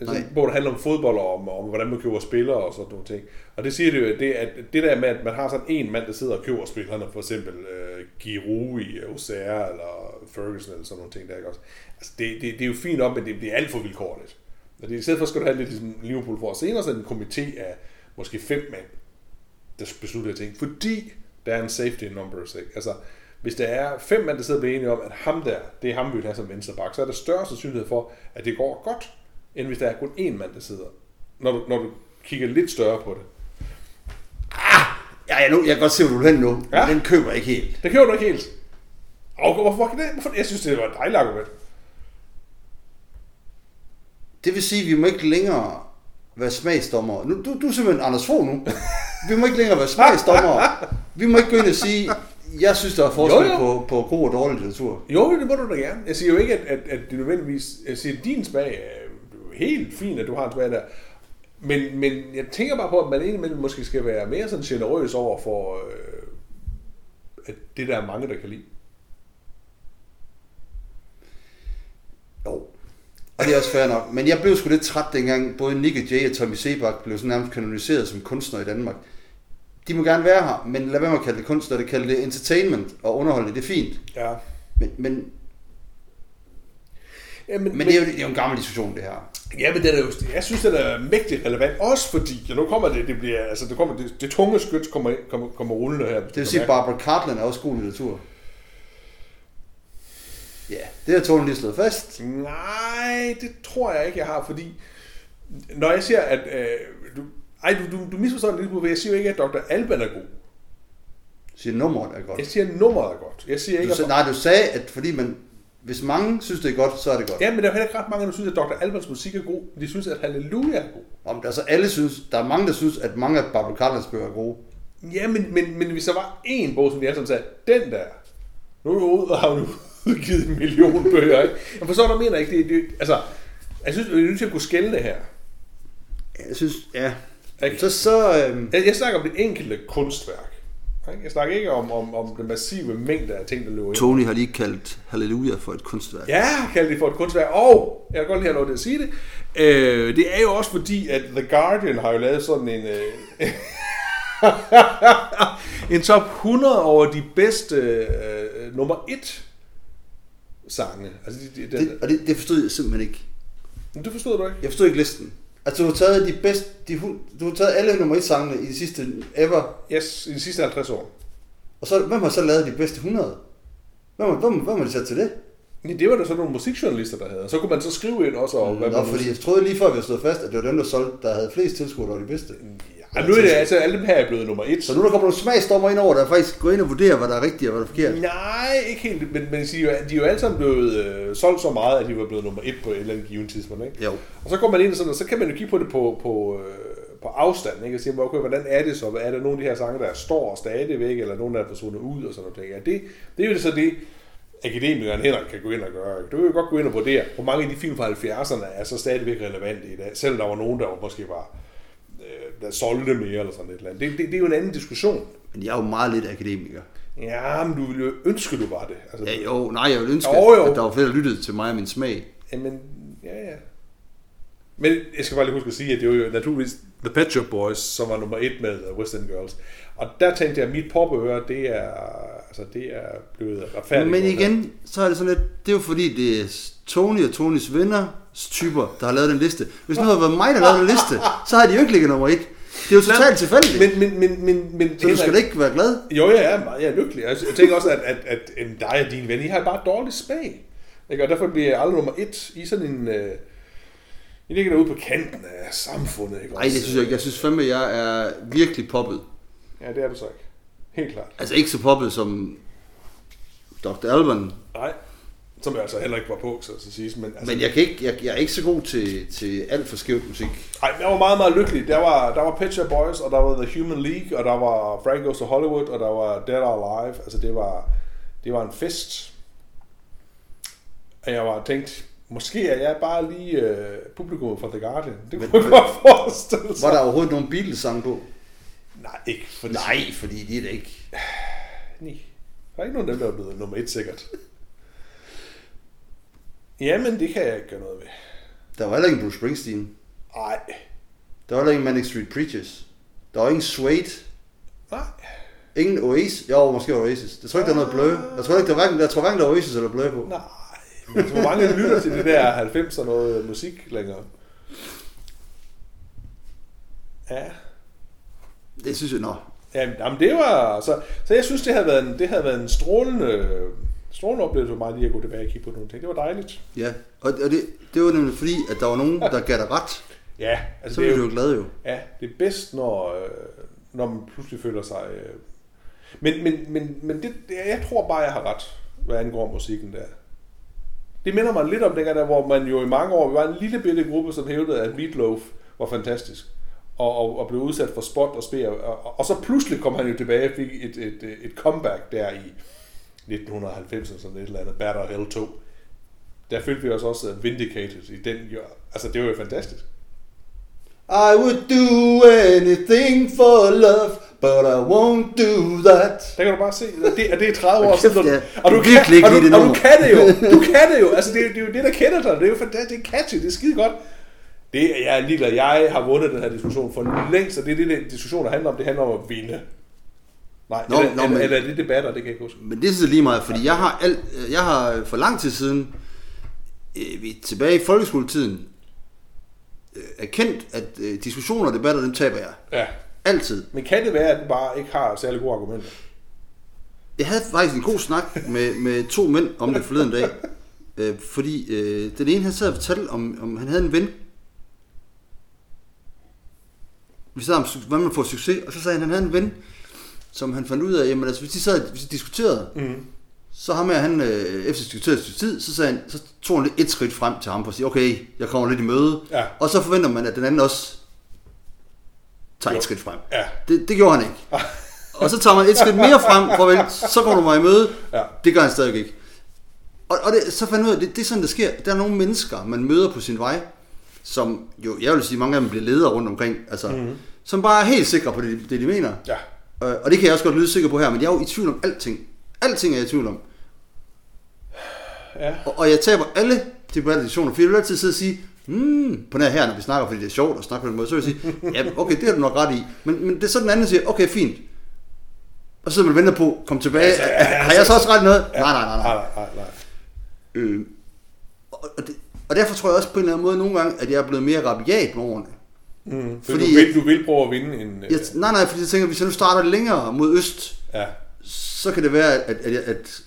Altså, Nej. hvor det handler om fodbold og om, om, hvordan man køber spillere og sådan nogle ting. Og det siger det jo, det, at det der med, at man har sådan en mand, der sidder og køber spillerne, for eksempel øh, Giroud i Auxerre eller Ferguson eller sådan nogle ting der, ikke også? Altså, det, det, det er jo fint op, men det bliver alt for vilkårligt. Det, I stedet for skal du have lidt ligesom Liverpool for, senere sådan en komité af måske fem mænd, der beslutter ting, fordi der er en safety in numbers. Ikke? Altså, hvis der er fem mand, der sidder og bliver enige om, at ham der, det er ham, vi vil have som venstreback, så er der større sandsynlighed for, at det går godt, end hvis der er kun én mand, der sidder. Når du, når du kigger lidt større på det. Ja, jeg, nu, jeg kan godt se, hvor du hen nu. Ja. Men den køber ikke helt. Det kører du ikke helt. Og hvorfor, hvorfor, det? hvorfor? Jeg synes, det var et dejligt argument. Det vil sige, at vi må ikke længere være smagsdommer. Nu, du, du er simpelthen Anders Fogh nu. Vi må ikke længere være smagsdommer. Vi må ikke gå ind og sige, jeg synes, der er forskel Jo, jo. på, på god og dårlig litteratur. Jo, det må du da gerne. Jeg siger jo ikke, at, at, at det nødvendigvis... Jeg siger, at din smag er helt fint, at du har en smag der. Men, men jeg tænker bare på, at man indimellem måske skal være mere sådan generøs over for, øh, at det der er mange, der kan lide. Og det er også fair nok. Men jeg blev sgu lidt træt dengang, både Nick Jay og Tommy Sebak blev sådan nærmest kanoniseret som kunstnere i Danmark. De må gerne være her, men lad være med at kalde det kunst, det kalde det entertainment og underholdning. Det er fint. Ja. Men, men, ja men, men det, er jo, det er jo en gammel diskussion, det her. Ja, men den er jo, jeg synes, den er mægtig relevant, også fordi, ja, nu kommer det, det bliver, altså, det, kommer, det, det tunge skyt kommer, kommer, kommer rullende her. Det vil sige, at Barbara Cartland er også god litteratur. Ja, det har Tone lige slået fast. Nej, det tror jeg ikke, jeg har, fordi når jeg siger, at øh, du, ej, du, du, du misforstår det lidt, for jeg siger jo ikke, at Dr. Alban er god. Siger nummeret er godt. Jeg siger, nummeret er godt. Jeg siger ikke, Du, at... nej, du sagde, at fordi man, hvis mange synes, det er godt, så er det godt. Ja, men der er heller ikke ret mange, der synes, at Dr. Albans musik er god. De synes, at Halleluja er god. Om altså alle synes, der er mange, der synes, at mange af Barbara Cartlands bøger er gode. Ja, men, men, men hvis der var én bog, som de alle sammen sagde, den der, nu er du ude og har du udgivet en million bøger, ikke? Jeg forstår, hvad du mener, ikke? Det, det, altså, jeg synes, vi er nødt til at kunne skælne det her. Jeg synes, ja. Ikke? Så, så øhm, Jeg, jeg snakker om det enkelte kunstværk. ikke? Jeg snakker ikke om, om, om den massive mængde af ting, der løber ind. Tony har lige kaldt Halleluja for et kunstværk. Ja, kalde det for et kunstværk. Og, jeg kan godt lide at have lov til at sige det, øh, det er jo også fordi, at The Guardian har jo lavet sådan en... Øh, en top 100 over de bedste øh, nummer 1 sange. Altså, de, de, de, Det, og det, det forstod jeg simpelthen ikke. det, det forstod du ikke? Jeg forstod ikke listen. Altså, du har taget de bedste, de, du har taget alle nummer et sangene i de sidste ever, Yes, i de sidste 50 år. og så, hvem har så lavet de bedste 100? Hvem, hvem, hvem har de sat til det? Men det var der så nogle musikjournalister, der havde. Så kunne man så skrive ind også, og hvad Nå, man fordi jeg troede lige før, vi havde slået fast, at det var dem, der solgte, der havde flest tilskuere, der var de bedste. Ja, nu er det altså, alle dem her er blevet nummer 1. Så nu der kommer nogle smagsdommer ind over, der faktisk går ind og vurderer, hvad der er rigtigt og hvad der er forkert. Nej, ikke helt, men, men de, er jo, de er jo alle sammen blevet øh, solgt så meget, at de var blevet nummer et på et eller andet givet tidspunkt. Ikke? Jo. Og så går man ind sådan, og så kan man jo kigge på det på, på, øh, på afstand, ikke? og sige, okay, hvordan er det så? Er der nogle af de her sange, der står stadigvæk, eller nogen, der er forsvundet ud, og sådan noget. Ja, det, det er jo så det, akademikeren Henrik kan gå ind og gøre. Du kan jo godt gå ind og vurdere, hvor mange af de film fra 70'erne er så stadigvæk relevante i dag, selvom der var nogen, der var måske var der solgte mere eller sådan et eller andet. Det, det, det er jo en anden diskussion. Men jeg er jo meget lidt akademiker. Ja, men du ville jo ønske, du var det. Altså, Ja, jo, nej, jeg vil ønske, Jo, jo. at der var flere, der lyttede til mig og min smag. Jamen, ja, ja. Men jeg skal bare lige huske at sige, at det var jo naturligvis The Pet Shop Boys, som var nummer et med West End Girls. Og der tænkte jeg, at mit popøre, det er, altså, det er blevet retfærdigt. Men igen, så er det sådan lidt, det er jo fordi, det er Tony og Tonys venner typer, der har lavet den liste. Hvis nu havde været mig, der lavede den liste, så havde de jo ikke ligget nummer et. Det er jo totalt tilfældigt. Men, men, men, men, men så du skal da ikke være glad. Jo, jeg er, jeg er lykkelig. Jeg jeg tænker også, at, at, at, at dig og dine venner, I har bare dårlig smag. Ikke? Og derfor bliver jeg aldrig nummer et i sådan en... Øh, I ligger derude på kanten af samfundet. Ikke? Nej, det synes jeg ikke. Jeg synes fandme, jeg er virkelig poppet. Ja, det er du så ikke. Helt klart. Altså ikke så poppet som Dr. Alban. Nej, som jeg altså heller ikke var på, så at sige. Men, altså, Men jeg, kan ikke, jeg, jeg er ikke så god til, til alt for skævt musik. Ej, jeg var meget, meget lykkelig. Der var, der var Pet Shop Boys, og der var The Human League, og der var Frank Goes to Hollywood, og der var Dead or Alive. Altså, det var, det var en fest. Og jeg var tænkt, måske er jeg bare lige uh, publikum fra The Guardian. Det kunne Men- jeg godt forestille sig. Var der overhovedet nogen Beatles-sang på? Nej, ikke. For Nej, fordi de er da ikke... Nej. Der er ikke nogen af dem, der er blevet nummer et, sikkert. Jamen, det kan jeg ikke gøre noget ved. Der var heller ikke Bruce Springsteen. Nej. Der var heller ikke Manic Street Preachers. Der var ingen Suede. Nej. Ingen Oasis. Jo, måske Oasis. Jeg tror ikke, der er noget blø. Jeg tror ikke, der er hverken, jeg tror hverken, der er Oasis eller blø på. Nej. Men hvor mange lytter til det der 90'er noget musik længere? Ja. Det synes jeg, nå. Jamen, jamen det var... Så, så jeg synes, det havde været en, det havde været en strålende, strålende oplevelse for mig lige at gå tilbage og kigge på nogle ting. Det var dejligt. Ja, og, det, det var nemlig fordi, at der var nogen, der gav dig ret. Ja, altså Så det er jo, du jo glad jo. Ja, det er bedst, når, øh, når man pludselig føler sig... Øh... Men, men, men, men det, det, jeg tror bare, jeg har ret, hvad angår musikken der. Det minder mig lidt om dengang, der, hvor man jo i mange år, vi var en lille bitte gruppe, som hævdede, at Meatloaf var fantastisk. Og, og, og blev udsat for spot og spær. Og, og, og så pludselig kom han jo tilbage og fik et, et, et comeback der i 1990 eller sådan et eller andet, or Hell 2. Der følte vi os også vindicated i den. Altså, det var jo fantastisk. I would do anything for love, but I won't do that. Der kan du bare se, at det, at det er 30 år siden. ja. Og du, kan, og, du, og du kan det jo. Du kan det jo. Altså, det, er- det er jo det, der kender dig. Det er jo fantastisk. Det er catchy. Det er skide godt. Det er jeg er ligeglad. Jeg har vundet den her diskussion for længst, og det er det, den diskussion, der handler om. Det handler om at vinde. Nej, Nå, eller, nå, eller, men- eller, er det debatter, det kan jeg ikke huske. Men det er så lige meget, fordi jeg har, alt, jeg har for lang tid siden, øh, vi tilbage i folkeskoletiden, øh, erkendt, at øh, diskussioner og debatter, dem taber jeg. Ja. Altid. Men kan det være, at den bare ikke har særlig gode argumenter? Jeg havde faktisk en god snak med, med to mænd om det forleden dag. Øh, fordi øh, den ene, han sad og fortalte, om, om han havde en ven. Vi sad om, hvordan man får succes, og så sagde han, at han havde en ven, som han fandt ud af, jamen altså, hvis de sad hvis de diskuterede, Mm. så ham her, han, øh, efter diskuteret et tid, så, sagde han, så tog han lidt et skridt frem til ham for at sige, okay, jeg kommer lidt i møde. Ja. Og så forventer man, at den anden også tager Jo. et skridt frem. Ja. Det, det gjorde han ikke. og så tager man et skridt mere frem for vente, så kommer du mig i møde. Ja. Det gør han stadig ikke. Og, og det, så fandt jeg ud af, det, det er sådan, der sker. Der er nogle mennesker, man møder på sin vej, som jo, jeg vil sige, mange af dem bliver ledere rundt omkring, altså, mm-hmm. som bare er helt sikre på det, det de mener. Ja. Øh, og det kan jeg også godt lyde sikker på her, men jeg er jo i tvivl om alting. Alting er jeg i tvivl om. Ja. Og, og jeg taber alle debatter, for jeg vil altid sidde og sige, hmm, på nær her, når vi snakker, fordi det er sjovt at snakke på den måde, så vil jeg sige, ja, okay, det har du nok ret i. Men, men det er så den anden, siger, okay, fint. Og så sidder man og venter på, kom tilbage, Altså, ja, har jeg så også ret i noget? Nej, nej, nej, nej. Nej, nej, nej. Øh, og, og, det, og derfor tror jeg også på en eller anden måde nogle gange, at jeg er blevet mere rabiat med årene. Mm. Fordi du vil, du vil prøve at vinde en... øh, Jeg, nej, nej, fordi jeg tænker, hvis jeg nu starter længere mod øst, Ja. så kan det være, at, at, jeg, at,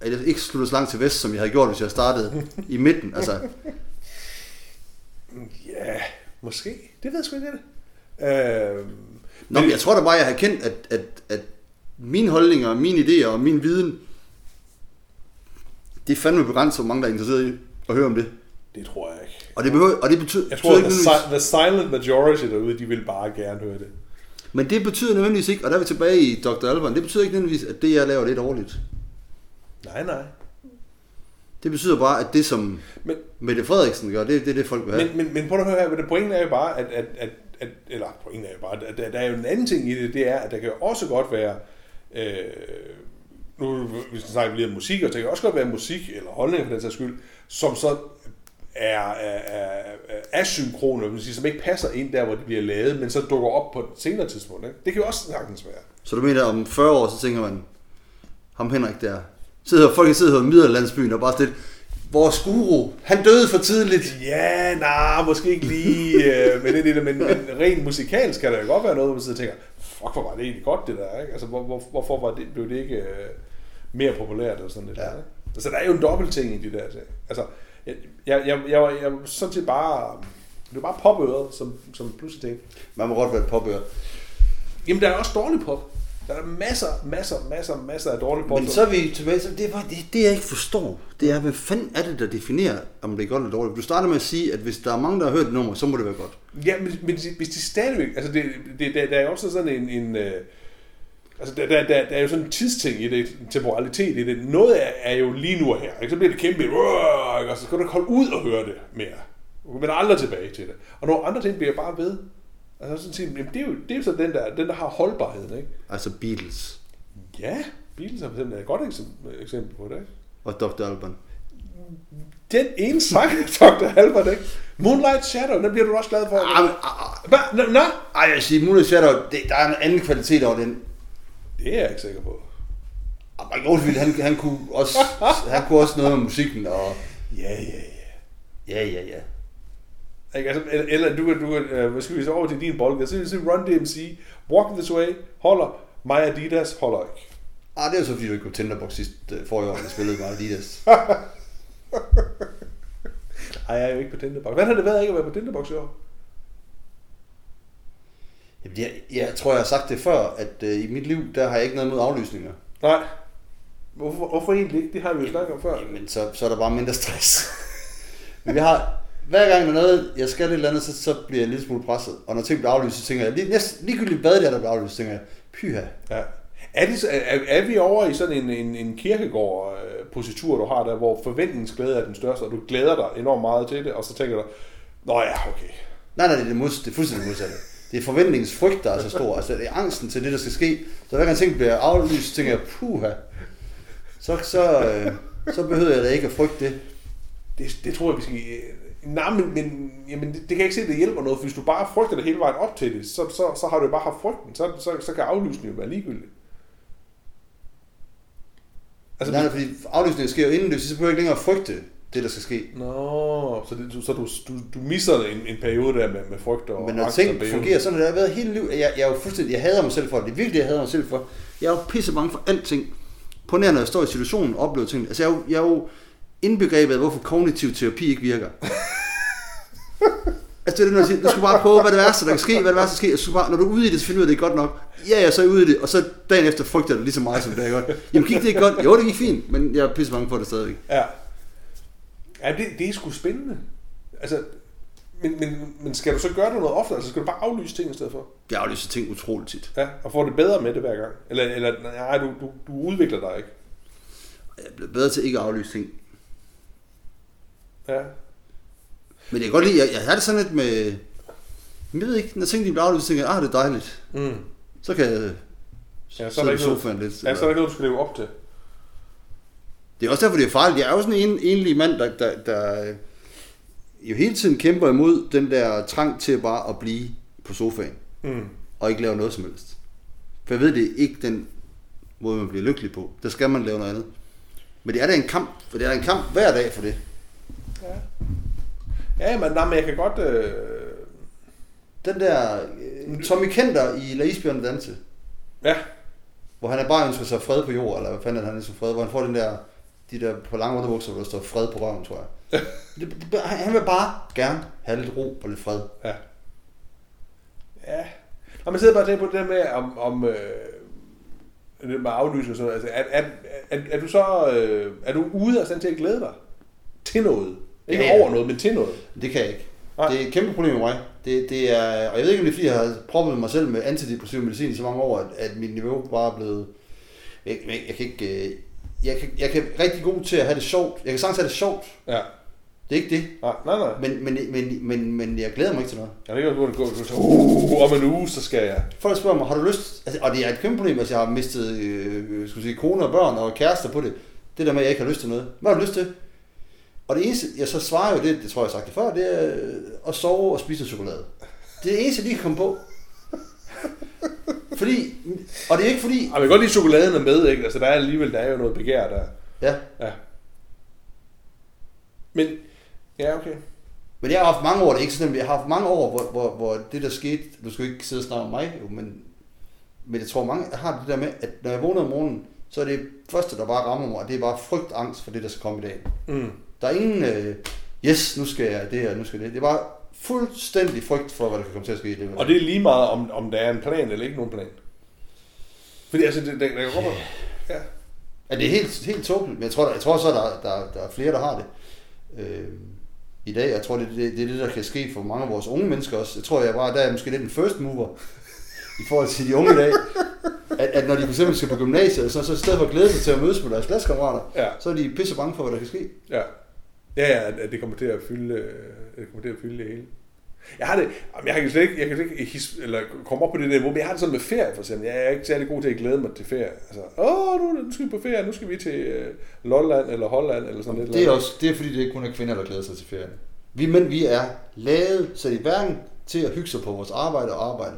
at jeg ikke slutter så langt til vest, som jeg havde gjort, hvis jeg startede i midten. Altså, Ja, måske. Det ved jeg sgu ikke. Øh, Nå, men jeg tror da bare, jeg har kendt, at, at, at mine holdninger, mine idéer og min viden, det er fandme begrænset, hvor mange der er interesseret i at høre om det. det tror jeg ikke. Og det, behøver, og det betyder, Jeg tror, betyder at ikke the, si- the silent majority derude, de vil bare gerne høre det. men det betyder nødvendigvis ikke, og der er vi tilbage i Dr. Alban, det betyder ikke nødvendigvis, at det, jeg laver, det er dårligt. Nej, nej. Det betyder bare, at det, som Men, Mette Frederiksen gør, det, det er det, folk vil have. men, men, men prøv at høre her, men pointen er jo bare, at, at, at, at eller pointen er jo bare, at der, der er jo en anden ting i det, det er, at der kan også godt være, øh, nu vi skal snakke lige om musik, og der kan også godt være musik, eller holdninger for den sags skyld, som så er, er, er, er asynkrone, vil sige, som ikke passer ind der, hvor de bliver lavet, men så dukker op på et senere tidspunkt. Ikke? Det kan jo også sagtens være. Så du mener, om 40 år, så tænker man, ham Henrik der, sidder, folk sidder i middelalderlandsbyen og bare lidt, vores guru, han døde for tidligt. Ja, nej, måske ikke lige øh, med det, det men, men rent musikalsk kan der jo godt være noget, hvor man sidder og tænker, fuck, hvor var det egentlig godt det der, ikke? Altså, hvor, hvor, hvorfor var det, blev det ikke øh, mere populært eller sådan lidt Ja. der, ikke? Altså, der er jo en dobbelt ting i de der ting. Altså, jeg, jeg, jeg, jeg, var- jeg var sådan set bare, det var bare popøret, som, som pludselig tænkte, Man må godt være et popør. jamen der er også dårlig pop. Der er masser, masser, masser, masser af dårlige Men påståelser. så er vi tilbage til, det, det, det jeg ikke forstår, det er, hvad fanden er det, der definerer, om det er godt eller dårligt? Du starter med at sige, at hvis der er mange, der har hørt et nummer, så må det være godt. Ja, men, men hvis de stadigvæk... Altså, det, det, der, der er også sådan en... en øh, altså, der, der, der, der er jo sådan en tidsting i det, en temporalitet i det. Noget er, er jo lige nu og her. Ikke? Så bliver det kæmpe... Ikke? Og så skal du ikke holde ud og høre det mere. Du vender aldrig tilbage til det. Og nogle andre ting bliver bare ved. Altså sådan set, jamen, det, er jo, det er jo så den der, den, der har holdbarheden, ikke? Altså Beatles Ja, Beatles er for eksempel et godt eksempel, eksempel på det, ikke? og Dr. Alban. Den ene sang, Dr. Albert, ikke? Moonlight Shadow, den bliver du også glad for. Ah, ah? Nå, nå? Ej, jeg siger, Moonlight Shadow, det, der er en anden kvalitet over den. Det er jeg ikke sikker på. Ah, Mike Oldfield, han, han, kunne også, han kunne også noget med musikken, og Ja, ja, ja. ja, ja, ja. Ikke, altså, eller, du, kan- du, kan, øh, skal vi så over til din bold? Så vil jeg Run DMC, Walk This Way, holder. My Adidas holder ikke. Ah, det er jo så, fordi du ikke kunne Tinderbox sidst uh, forrige år, der spillede med Adidas. Ej, jeg er jo ikke på Tinderbox. Hvad har det været ikke at være på Tinderbox i år? Jamen, jeg, jeg tror, jeg har sagt det før, at uh, i mit liv, der har jeg ikke noget mod aflysninger. Nej. Hvorfor, hvorfor egentlig ikke? Det har vi jo snakket om før. Jamen, så, så er der bare mindre stress. Men vi har, hver gang der er noget, jeg skal et eller andet, så, så bliver jeg en lille smule presset. Og når ting bliver aflyst, så tænker jeg, lige, næsten, ligegyldigt hvad det er, der bliver aflyst, tænker jeg, pyha. Ja. Er, det, er, er vi over i sådan en, en, en kirkegård-positur, du har der, hvor forventningsglæde er den største, og du glæder dig enormt meget til det, og så tænker du, Nå ja, okay. Nej, nej, det er, det, mods, det er fuldstændig modsatte. Det er forventningsfrygt, der er så stor. Altså, det er angsten til det, der skal ske. Så hver gang ting bliver aflyst, tænker jeg, puha. Så, så, øh, så behøver jeg da ikke at frygte det. Det, det tror jeg, vi skal... øh, Nej, men, men jamen, det, det kan jeg ikke se, at det hjælper noget, for hvis du bare frygter det hele vejen op til det, så, så, så har du jo bare haft frygten. Så, så, så kan aflysningen jo være ligegyldig. Altså, nej, fordi aflysningen sker jo inden, så behøver jeg ikke længere frygte det, der skal ske. Nå, så, det, så du, du, du misser en, en periode der med, med frygt og Men når ting fungerer sådan, det har været hele livet. Jeg, jeg er jo fuldstændig, jeg hader mig selv for det. Det er virkelig, jeg hader mig selv for. Jeg er jo pisse bange for alting. På nær, når jeg står i situationen og oplever ting. Altså, jeg er jo, jeg er jo indbegrebet af, hvorfor kognitiv terapi ikke virker. altså, det er det, når jeg siger, du skal bare prøve, hvad det værste, der kan ske, hvad det værste, der sker. Skal bare, når du er ude i det, så finder du at det er godt nok. Ja, ja, så er jeg ude i det, og så dagen efter frygter jeg det lige så meget, som det er godt. Jamen, gik det ikke godt? Jo, det gik fint, men jeg er pisse bange for det stadigvæk. Ja. Ja, det, det er sgu spændende. Altså, men, men, men skal du så gøre det noget oftere, altså skal du bare aflyse ting i stedet for? Jeg aflyser ting utroligt tit. Ja, og få det bedre med det hver gang? Eller, eller nej, du, du, du udvikler dig ikke? Jeg er blevet bedre til ikke at aflyse ting. Ja. Men jeg kan godt lide, jeg, jeg har det sådan lidt med, jeg ved ikke, når ting bliver aflyst, så tænker jeg, ah, det er dejligt. Mm. Så kan jeg Ja, så er der ikke noget, lidt. ja, så er der ikke noget, du skal leve op til. Det er også derfor, det er farligt. Jeg er jo sådan en enlig mand, der, der, der øh, jo hele tiden kæmper imod den der trang til bare at blive på sofaen, Mm. og ikke lave noget som helst. For jeg ved, det er ikke den måde, man bliver lykkelig på. Der skal man lave noget andet. Men det er da en kamp, for det er da en kamp hver dag for det. Ja. Ja, men, nej, men jeg kan godt... Øh... Den der øh, Tommy Kenter i La Isbjørn Danse, Ja, hvor han er bare ønsker sig fred på jord, eller hvad fanden er det, han ønsker fred, hvor han får den der, de der på lange underbukser, hvor der står fred på røven, tror jeg. Det, det, han vil bare gerne have lidt ro og lidt fred. ja. Ja. Og man sidder bare og tænker på det der med, om, om øh, med aflysning og sådan noget. Altså, er, er, er, er, du så øh, er du ude af stand til at glæde dig til noget? Ikke Ja, ja, over noget, men til noget. Det kan jeg ikke. Nej. Det er et kæmpe problem med mig. Det, det er, og jeg ved ikke, om det er, fordi jeg har proppet mig selv med antidepressiv medicin i så mange år, at, at mit niveau bare er blevet... Jeg, jeg, jeg kan ikke... øh, Jeg kan, jeg kan rigtig god til at have det sjovt. Jeg kan sagtens have det sjovt. Ja. Det er ikke det. Nej, nej, nej. Men, men, men, men, men jeg glæder mig ikke til noget. Jeg ved ikke, om du kan gå og sige, uh, om en uge, så skal jeg. Folk spørger mig, har du lyst? Altså, og det er et kæmpe problem, hvis jeg har mistet øh, skulle sige, kone og børn og kærester på det. Det der med, at jeg ikke har lyst til noget. Hvad har du lyst til? Og det eneste, jeg så svarer jo det, det tror jeg, jeg har sagt det før, det er øh, at sove og spise chokolade. Det er det eneste, de kan komme på. Fordi, og det er ikke fordi, jeg kan godt lide chokoladen er med, ikke? Altså, der er alligevel, der er jo noget begær der. ja, Ja. Men, ja, okay. men jeg har haft mange år, det er ikke sådan, jeg har haft mange år, hvor, hvor, hvor det der skete, du skal jo ikke sidde og snakke om mig, jo, men, men jeg tror mange har det der med, at når jeg vågner om morgenen, så er det første, der bare rammer mig, det er bare frygt angst for det, der skal komme i dag. Mm. Der er ingen, øh, yes, nu skal jeg det, og nu skal jeg det. Det er bare fuldstændig frygt for, hvad der kan komme til at ske i det. Og det er lige meget, om, om der er en plan eller ikke nogen plan. Fordi altså, det, det, det kommer... Ja. Ja, det er helt, helt tåbeligt, men jeg tror, der, jeg tror så, der, der, der er flere, der har det øh, i dag. Jeg tror, det, det, det er det, der kan ske for mange af vores unge mennesker også. Jeg tror, jeg var der er måske lidt en first mover i forhold til de unge i dag. At, at når de for eksempel skal på gymnasiet, så, så i stedet for at glæde sig til at mødes med deres klassekammerater, Ja. så er de pisse bange for, hvad der kan ske. Ja. Ja, ja, at det kommer til at fylde, øh, det kommer til at fylde det hele. Jeg har det, jeg kan slet ikke, jeg kan slet ikke his, eller komme op på det niveau, men jeg har det sådan med ferie for eksempel. Jeg er ikke særlig god til at glæde mig til ferie. Altså, åh, nu, nu skal vi på ferie, nu skal vi til øh, Lolland eller Holland eller sådan noget. Det er, også, det er fordi, det ikke kun er kvinder, der glæder sig til ferien. Vi mænd, vi er lavet, så i hverken til at hygge sig på vores arbejde og arbejde.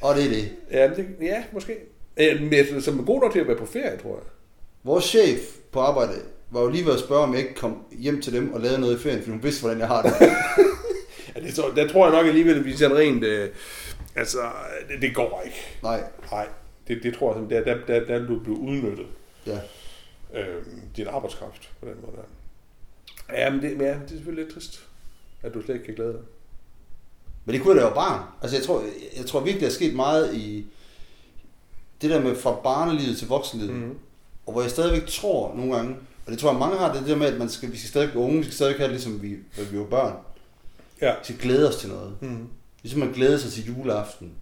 Og det er det. Ja, det, ja måske. Øh, Men jeg som er god nok til at være på ferie, tror jeg. Vores chef på arbejde var jo lige ved at spørge, om jeg ikke kom hjem til dem og lavede noget i ferien, for hun vidste, hvordan jeg har det. Ja, det, tror- der tror jeg nok alligevel, at vi sådan rent... Øh, altså, det, det går ikke. Nej, Nej, det, det tror jeg, der, der, der, der er du blevet udnyttet. ja. øh, din arbejdskraft på den måde. Ja, men det, ja, det er selvfølgelig lidt trist, at du slet ikke kan glæde dig. Men det kunne jeg da jo barn. Altså jeg tror, jeg tror virkelig, der er sket meget i det der med fra barnelivet til voksenlivet. Mhm. Og hvor jeg stadigvæk tror nogle gange, og det tror jeg mange har, det, er det der med, at man skal, vi skal stadig være unge, vi skal stadig have det, ligesom vi, vi var børn. Ja. Vi skal glæde os til noget. Mm. Ligesom man glæder sig til juleaften.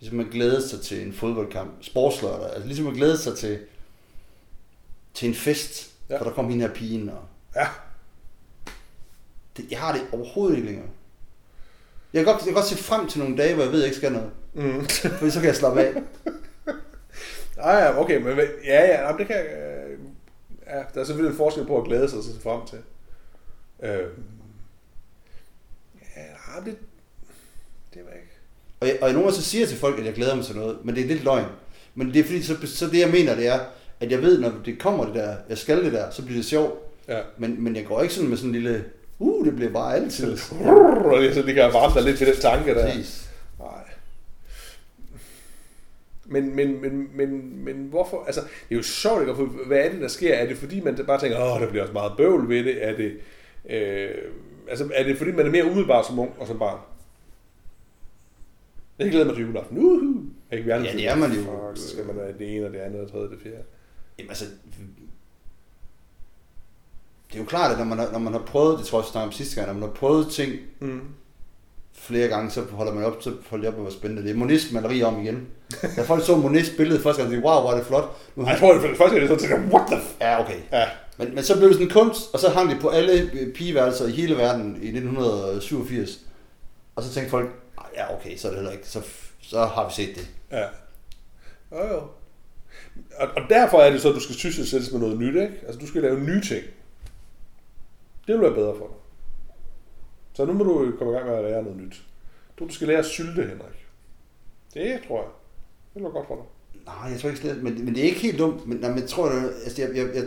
Ligesom man glæder sig til en fodboldkamp. Sportslørdag. Altså ligesom man glæder sig til, til en fest. Ja. For der kom hende her pigen. Og Ja. det, jeg har det overhovedet ikke længere. Jeg kan, godt, jeg kan godt se frem til nogle dage, hvor jeg ved, at jeg ikke skal noget. Mm. For så kan jeg slappe af. ah, ja, okay, men ja, ja, det kan jeg... Ja, der er selvfølgelig en forskel på at glæde sig og se frem til. Øh, ja, det, det var ikke. Og jeg, og jeg nogle gange så siger jeg til folk, at jeg glæder mig til noget. Men det er lidt løgn. Men det er fordi, så, så det jeg mener, det er, at jeg ved, når det kommer det der, jeg skal det der, så bliver det sjovt. Ja. Men, men jeg går ikke sådan med sådan en lille, uh, det bliver bare altid. Og det, så det kan varme dig lidt til den tanke der. Præcis. Nej. Men, men, men, men, men hvorfor? Altså, det er jo sjovt, ikke? For hvad er det, der sker? Er det fordi, man bare tænker, åh, der bliver også meget bøvl ved det? Er det, øh, altså, er det fordi, man er mere umiddelbar som ung og som barn? Jeg glæder mig til juleaften. Uhu. Ikke, vi andre Ja, det er man jo. Fuck, så skal man have det ene og det andet og det tredje og det fjerde. Jamen altså, det er jo klart, at når man har, når man har prøvet, det tror jeg også om sidste gang, når man har prøvet ting Mm. Flere gange, så holder man op, så holder jeg op med, hvor spændende det er. Monist maleri om igen. Da folk så Monist billede første gang, tænkte, wow, hvor er det flot. Nu har Jeg tror, det første gang, jeg så tænker, what the f... Ja, okay. Ja. Men, men så blev det sådan kunst, og så hang det på alle pigeværelser i hele verden i 1987. Og så tænkte folk, "Ah, ja okay, så er det heller ikke, så, så har vi set det. Ja. Jo, jo. Og, og derfor er det så, at du skal sysselsættes med noget nyt, ikke? Altså, du skal lave nye ting. Det vil være bedre for dig. Så nu må du komme i gang med at lære noget nyt. Du, du skal lære at sylte, Henrik. Det tror jeg. Det bliver godt for dig. Nej, jeg tror ikke slet, men, men det er ikke helt dumt. Men, nej, men jeg tror, at altså, jeg, jeg, jeg,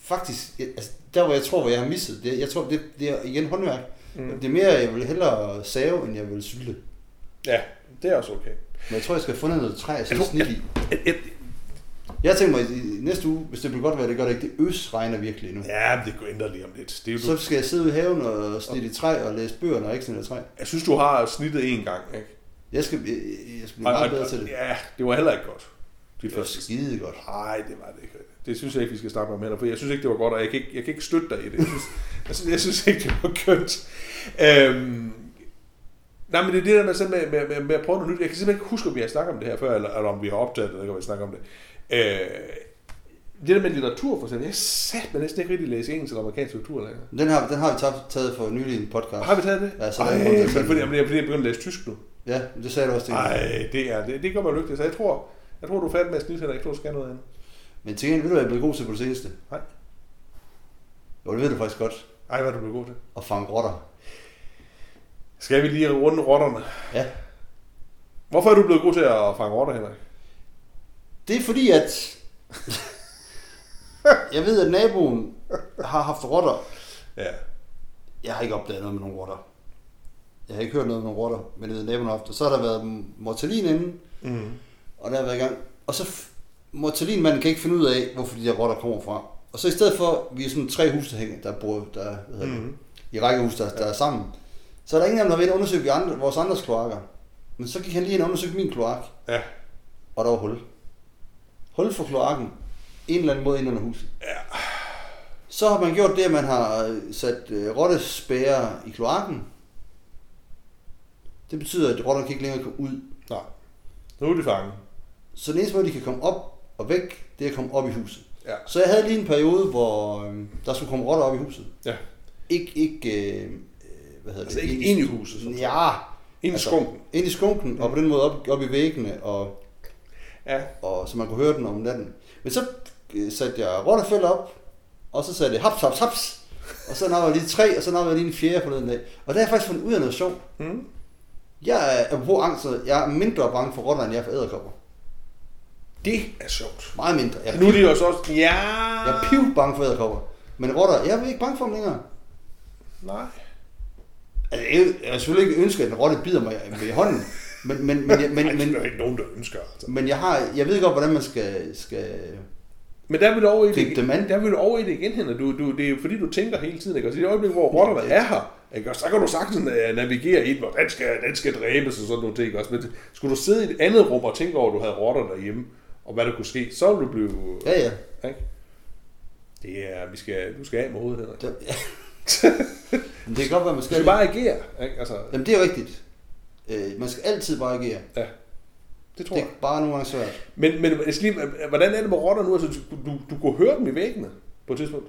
faktisk, jeg, altså, der hvor jeg tror, hvor jeg har misset, det, jeg tror, det, det er igen håndværk. Mm. Det er mere, jeg vil hellere save, end jeg vil sylte. Ja, det er også okay. Men jeg tror, jeg skal have fundet noget træ, jeg Jeg tror- snit i. Et, et, Jeg tænker mig, i næste uge, hvis det bliver godt vejr, det gør det ikke, det øs regner virkelig nu. ja, men det går ændre lige om lidt. Det er jo, Så skal jeg sidde ude i haven og snitte i træ og læse bøger, når jeg ikke snitter træ. jeg synes, du har snittet en gang, ikke? Jeg skal, jeg, jeg skal blive Og- meget og- bedre til det. Ja, det var heller ikke godt. De Det var skide godt. Nej, det var det ikke. Det synes jeg ikke, vi skal snakke om heller, for jeg synes ikke, det var godt, og jeg kan ikke, jeg kan ikke støtte dig i det. Jeg synes, jeg synes, jeg synes ikke, det var kønt. Øhm, nej, men det er det der med, sådan med, med, med, med at prøve noget nyt. Jeg kan simpelthen ikke huske, om vi har snakket om det her før, eller, eller om vi har optaget det, eller vi snakke om det. Øh, det der med litteratur for eksempel, jeg satte mig næsten ikke rigtig læse engelsk eller amerikansk litteratur længere. Den har, den har vi taget, for nylig i en podcast. Har vi taget det? Ja, så der er Ej, men tage fordi, fordi jeg begynder at læse tysk nu. Ja, det sagde du også. Nej, det er det. Det gør mig lykkelig. Så jeg tror, jeg tror, du er færdig med at snit. Jeg tror, du skal noget andet. Men til gengæld ved du, hvad jeg er blevet god til på det seneste? Nej. Jo, det ved du faktisk godt. Ej, hvad er du blevet god til? At fange rotter. Skal vi lige runde rotterne? Ja. Hvorfor er du blevet god til at fange rotter, Henrik? Det er fordi, at... jeg ved, at naboen har haft rotter. Ja. Jeg har ikke opdaget noget med nogle rotter. Jeg har ikke hørt noget med nogle rotter, men jeg ved, at naboen har haft. Og så har der været mortalin inde, Mm. og der har været i gang. Og så mortalinmanden kan ikke finde ud af, hvorfor de der rotter kommer fra. Og så i stedet for, vi er sådan tre huse, der hænger, der bor, der, hvad hedder det, Mhm. i rækkehus, der, der er sammen. Så er der ingen af dem, der og undersøge vi andre, vores andres kloakker. Men så gik han lige ind og undersøgte min kloak. Ja. og der var hul. Hul for kloakken. En eller anden måde ind under huset. Ja. Så har man gjort det, at man har øh, sat øh, rottespærre i kloakken. Det betyder, at rotterne kan ikke længere komme ud. Nej. Nu er de fanget. Så den eneste måde, de kan komme op og væk, det er at komme op i huset. Ja. Så jeg havde lige en periode, hvor øh, der skulle komme rotter op i huset. Ja. Ikke, ikke øh, hvad hedder Altså det? ikke ind i huset, sådan. Ja. Ind i altså, skunken. Ind i skunken, mm. og på den måde op, op i væggene, og, Ja. og så man kunne høre den om natten. Men så øh, satte jeg rottefælder op, og så sagde det haps, haps, haps. Og så nappede jeg lige tre, og så nappede jeg lige en fjerde forleden dag. Og der har jeg faktisk fundet ud af noget sjovt. Mm. Jeg er på angst, jeg er mindre bange for rotter, end jeg er for æderkopper. Det er sjovt. Meget mindre. Jeg er, Nu er de også også... Ja. jeg er piv bange for æderkopper. Men rotter, jeg er ikke bange for dem længere. Nej. Altså, jeg, jeg vil selvfølgelig ikke ønske, at en rotte bider mig i hånden. Men, men, men, men, men, Ej, det er men, jo ikke nogen, der ønsker. Altså. men jeg, har, jeg ved godt, hvordan man skal, skal Men der vil du over i det, der vil du over i det igen, Henrik. Du, du, det er jo fordi, du tænker hele tiden. Ikke? Så i det øjeblik, hvor rotterne er her, ikke? Så kan du sagtens uh, navigere i, hvor den skal, den skal dræbes og sådan nogle ting. Også. Men skulle du sidde i et andet rum og tænke over, at du havde rotter derhjemme, og hvad der kunne ske, så ville du blive... Ja, ja. Ikke? Det er, vi skal, du skal af med hovedet, Henrik. Det, ja. Men det kan godt være, man Du skal... skal bare agere. Ikke? Altså, Jamen, det er rigtigt. Øh, man skal altid bare agere. ja. Det tror Det jeg. er bare nogle gange svært. Men, men skal lige, hvordan er det med rotter nu? Altså, du, du, kunne høre dem i væggene på et tidspunkt.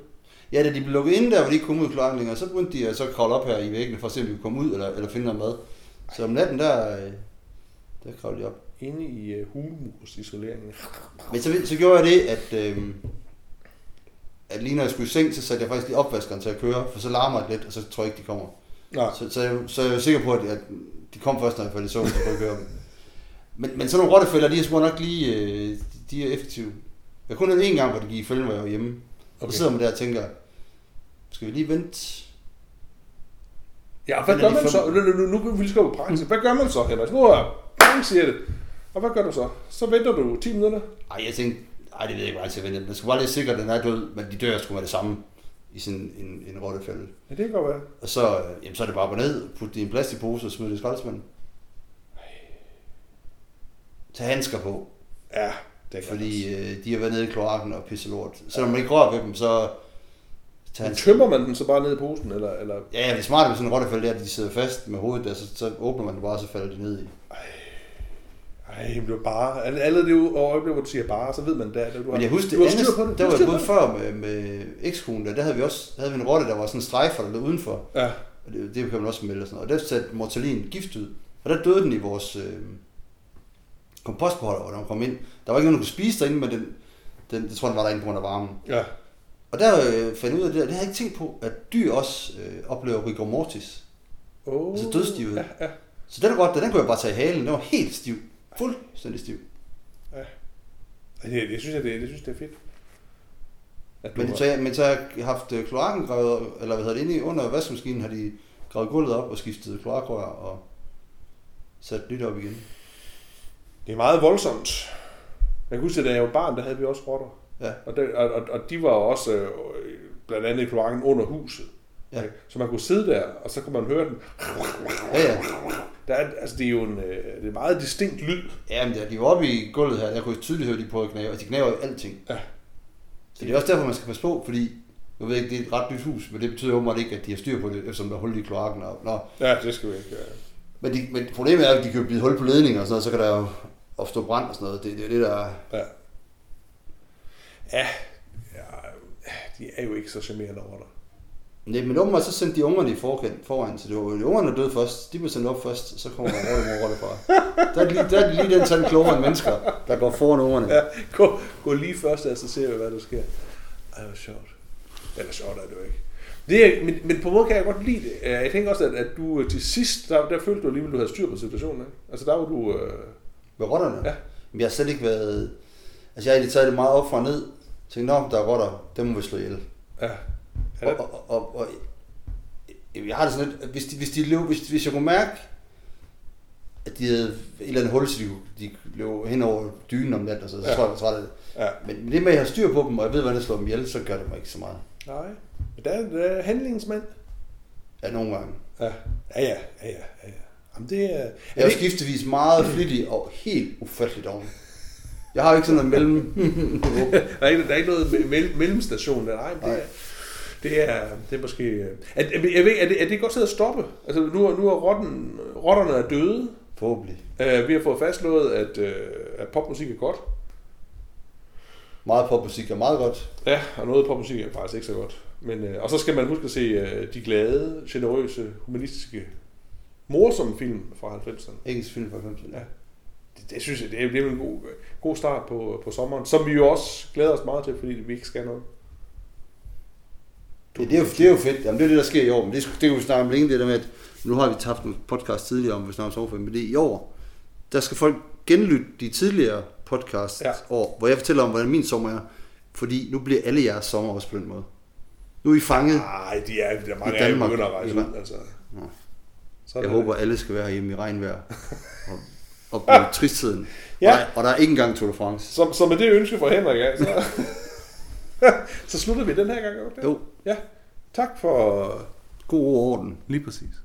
Ja, da de blev lukket inde der, hvor de ikke kom ud i kloakken længere, så begyndte de at så kravle op her i væggene, for at se, om de kunne komme ud eller, eller finde noget mad. Så om natten, der, øh, der kravlede de op. Inde i uh, hulmursisoleringen. Men så, så gjorde jeg det, at, øh, at lige når jeg skulle i seng, så satte jeg faktisk lige opvaskeren til at køre, for så larmer det lidt, og så tror jeg ikke, de kommer. Nej. Så, så, jeg, så jeg er sikker på, at, at de kom først, når jeg faldt i søvn, så kunne jeg køre dem. Men, men sådan nogle rottefælder, de er sgu nok lige, øh, de er effektive. Jeg kunne kun en gang, hvor det gik i fælden, hvor jeg var hjemme. Okay. Okay. Så sidder man der og tænker, skal vi lige vente? Ja, og hvad gør man så? Nu, nu, nu, nu vi skrive på praksis. Hvad gør man så, Henrik? Nu er bang, siger det. Og hvad gør du så? Så venter du 10 minutter. Ej, jeg tænkte, ej, det ved jeg ikke, hvor jeg vente. Man skal bare lige sikre, at den er død, men de dør sgu med det samme i sådan en, en rottefælde. Ja, det kan godt være. Og så, øh, jamen, så er det bare på ned, putte det i en plastikpose og smide det i skraldespanden. Tag handsker på, Ja, det kan fordi øh, de har været nede i kloakken og pisse lort. Selvom man ikke rører ved dem, så tag Men handsker. tømmer man den så bare ned i posen? Eller, eller? Ja, ja, det smarte ved sådan en rottefælde er, at de sidder fast med hovedet der, så, så åbner man det bare, og så falder de ned i. Ej, men det var bare... Alle, det øjeblik, hvor du siger bare, så ved man da, at du har, Men jeg husker, du det har andet, styr på det. der var jeg både det. før med, med ekskonen, der, der havde vi også der havde vi en rotte, der var sådan en strejfer, der lå udenfor. Ja, Og det, det kan man også melde og sådan noget. Og der satte mortalin gift ud. Og der døde den i vores øh, kompostbeholder, hvor den kom ind. Der var ikke nogen, der kunne spise derinde, men den, den, det tror jeg, den var derinde på grund af varmen. ja. Og der øh, fandt jeg ud af det, og det havde jeg ikke tænkt på, at dyr også øh, oplever rigor mortis. Oh, Altså dødsstivet. Ja, ja. Så den rotte, den kunne jeg bare tage i halen. Den var helt stiv. Fuldstændig stiv. Det, det, synes jeg, det, det synes det er fedt. At Men så, jeg, men så har jeg haft øh, kloakken gravet, eller hvad hedder det, inde i, under vaskemaskinen har de gravet gulvet op og skiftet kloakrør og sat nyt op igen. Det er meget voldsomt. Jeg kan huske, at da jeg var barn, der havde vi også rotter. Ja. Og, der, og, og, og de var også øh, blandt andet i kloakken under huset. Ja. Så man kunne sidde der, og så kunne man høre den. Ja, ja. Der er, altså, det er jo en, øh, det er meget distinkt lyd. Jamen, da de var oppe i gulvet her, der kunne jeg tydeligt høre, de prøvede at knæve, og de knæver jo alting. Ja. Så det er også derfor, man skal passe på, fordi jeg ved ikke, det er et ret nyt hus, men det betyder åbenbart ikke, at de har styr på det, eftersom der er hul i kloakken. Og, nå. Ja, det skal vi ikke. Ja. Men, de, men problemet er, at de kan jo blive hul på ledninger og sådan noget, så kan der jo opstå brand og sådan noget. Det, det er det, der er... Ja. ja. ja. De er jo ikke så charmerende rotter. Nej, men åbenbart så sendte de ungerne i forkant, foran, så det var jo ungerne, der døde først. De blev sendt op først, så kommer der rotte rotte fra. Der er, de lige, der er de lige den tand klogere end mennesker, der går foran ungerne. Ja, gå, gå lige først, og så ser vi, hvad der sker. Ej, hvor sjovt. Eller sjovt er det jo ikke. Det er, men, men på en måde kan jeg godt lide det. Jeg tænker også, at, at du øh, til sidst, der, der følte du alligevel, at du havde styr på situationen. Ikke? Altså der var du... Øh, Med rotterne? Ja. Men jeg har slet ikke været... Altså jeg har egentlig taget det meget op fra ned. Tænkte, nå, der er rotter, dem må vi slå ihjel. ja. Og, og, og, og, jeg har det sådan lidt, hvis, de, hvis, de løb, hvis, hvis jeg kunne mærke, at de havde et eller andet hul, så de, løb hen over dynen om natten, og så, så Ja. tror jeg, jeg træt af det. ja. Men men det med, at jeg har styr på dem, og jeg ved, hvordan jeg slår dem ihjel, så gør det mig ikke så meget. Nej. Men der, er- der er handlingsmand. Ja, nogle gange. Ja. Ja, ja, ja, ja. ja. Jamen det er... Jeg er det, skiftevis meget flittig og helt ufatteligt oven. Jeg har ikke sådan noget mellem... der, er ikke, der er ikke noget me- mellemstation der. Nej, det Nej. Det er, det er måske... Er, er, jeg ved, er, det, er det godt sted at stoppe? Altså, nu, nu er rotten, rotterne er døde. Forhåbentlig. Uh, vi har fået fastslået, at, uh, at popmusik er godt. Meget popmusik er meget godt. Ja, og noget popmusik er faktisk ikke så godt. Men, uh, og så skal man huske at se uh, de glade, generøse, humanistiske, morsomme film fra 90'erne. Engelsk film fra 90'erne. Ja. Det, det synes jeg, det er, det er en god, god start på, på sommeren, som vi jo også glæder os meget til, fordi vi ikke skal noget. Ja, det, er jo, det er jo fedt. Jamen, det er det, der sker i år. Men det, det kan vi snakke om længe, det der med, at nu har vi tabt en podcast tidligere om, vi snakker om sommerferien, men det er i år, der skal folk genlytte de tidligere podcasts Ja. år, hvor jeg fortæller om, hvordan min sommer er. Fordi nu bliver alle jeres sommer også på den måde. Nu er I fanget. Nej, de er, der er mange I af Danmark. begynder at rejse ud. Altså. Nå. Så er Jeg håber, alle skal være hjemme i regnvejr. Og, og på tristheden. Ja. Og, der, og der er ikke engang Tour de France. Så, så med det ønske fra Henrik, ja, så, så slutter vi den her gang. Okay? Jo, Ja, tak for... god ord orden. Lige præcis.